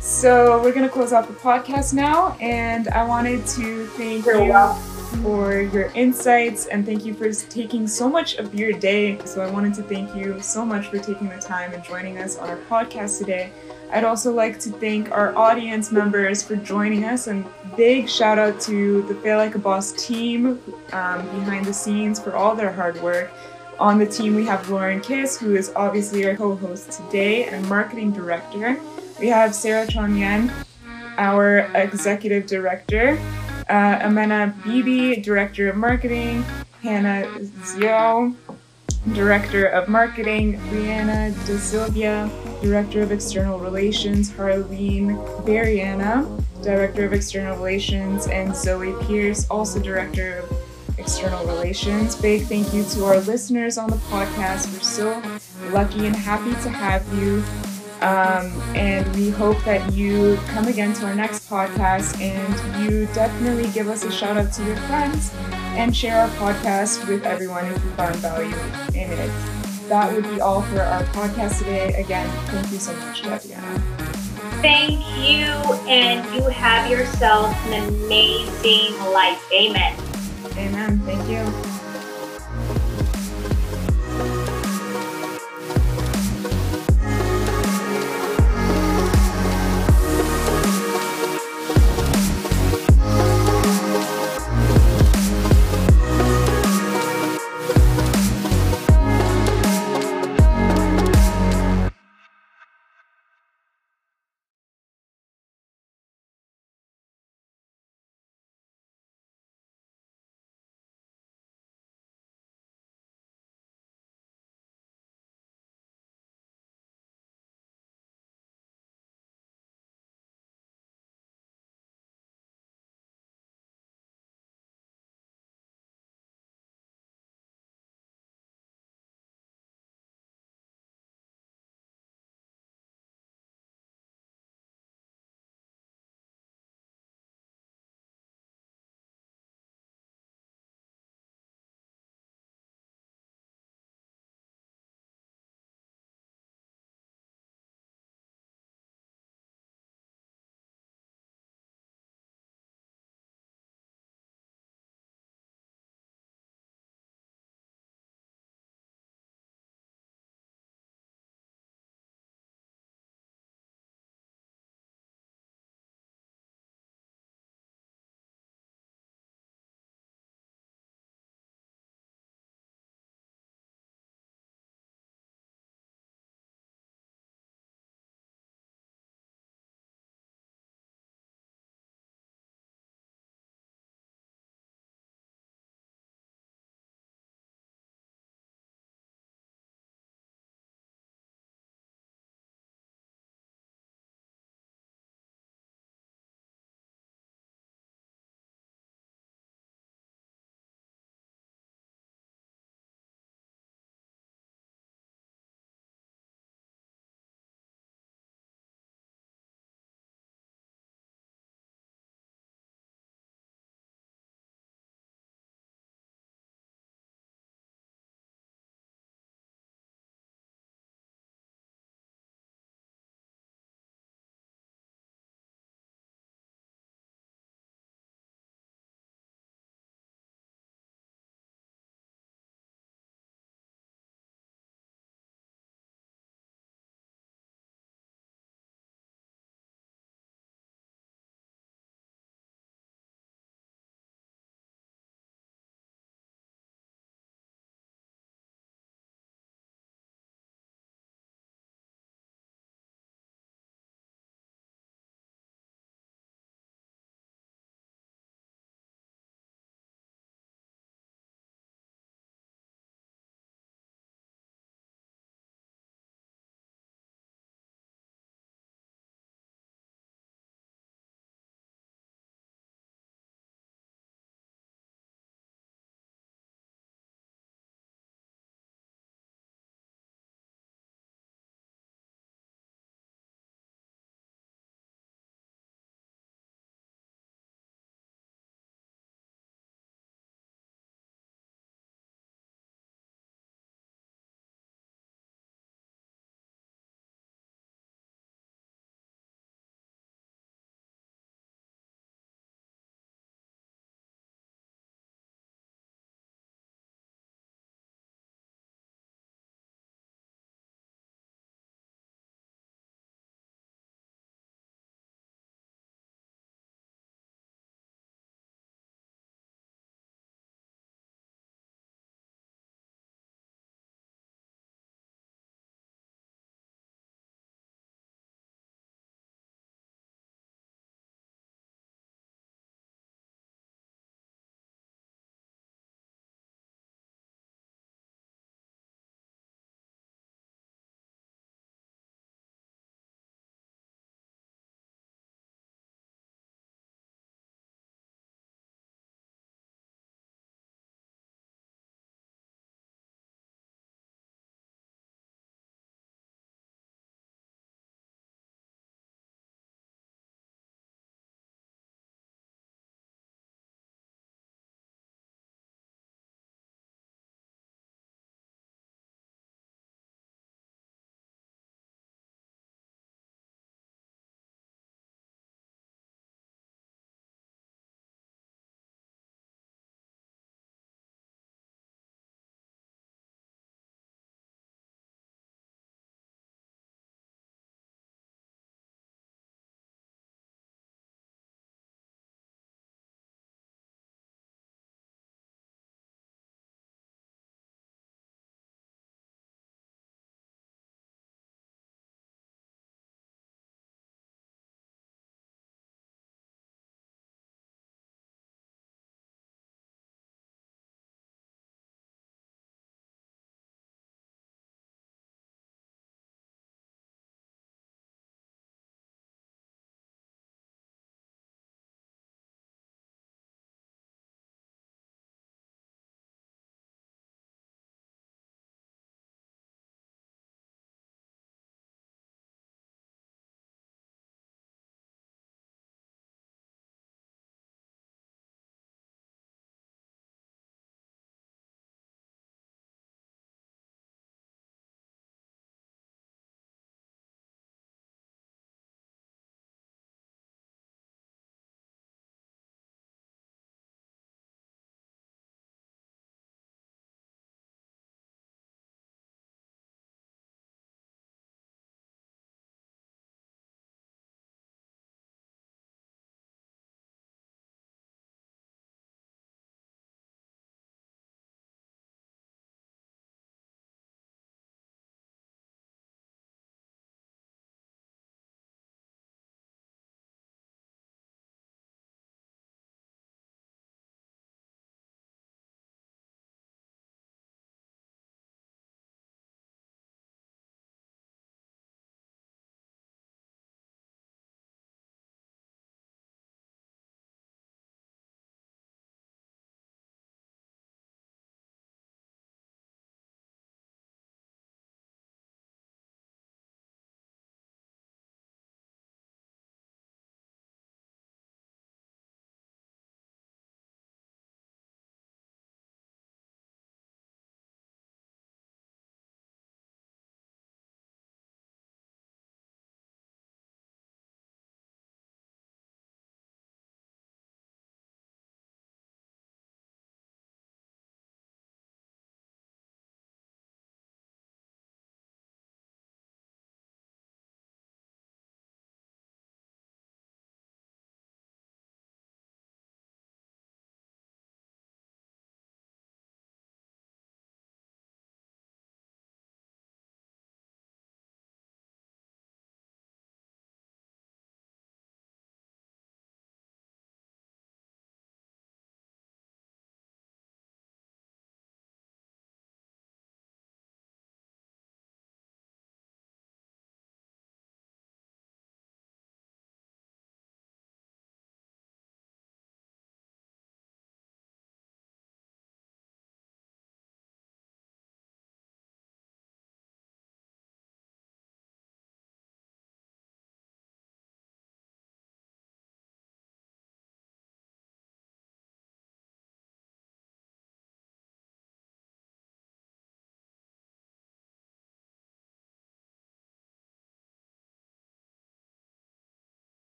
So we're going to close off the podcast now, and I wanted to thank you. Well for your insights and thank you for taking so much of your day. So, I wanted to thank you so much for taking the time and joining us on our podcast today. I'd also like to thank our audience members for joining us and big shout out to the Fail Like a Boss team um, behind the scenes for all their hard work. On the team, we have Lauren Kiss, who is obviously our co host today and marketing director. We have Sarah Chonyan, our executive director uh, Amena Bibi, Director of Marketing, Hannah Zio, Director of Marketing, Brianna De Silvia, Director of External Relations, Harleen Bariana, Director of External Relations, and Zoe Pierce, also Director of External Relations. Big thank you to our listeners on the podcast. We're so lucky and happy to have you. Um, and we hope that you come again to our next podcast and you definitely give us a shout out to your friends and share our podcast with everyone if you found value in it. That would be all for our podcast today. Again, thank you so much, Tatiana. Thank you, and you have yourself an amazing life. Amen. Amen. Thank you.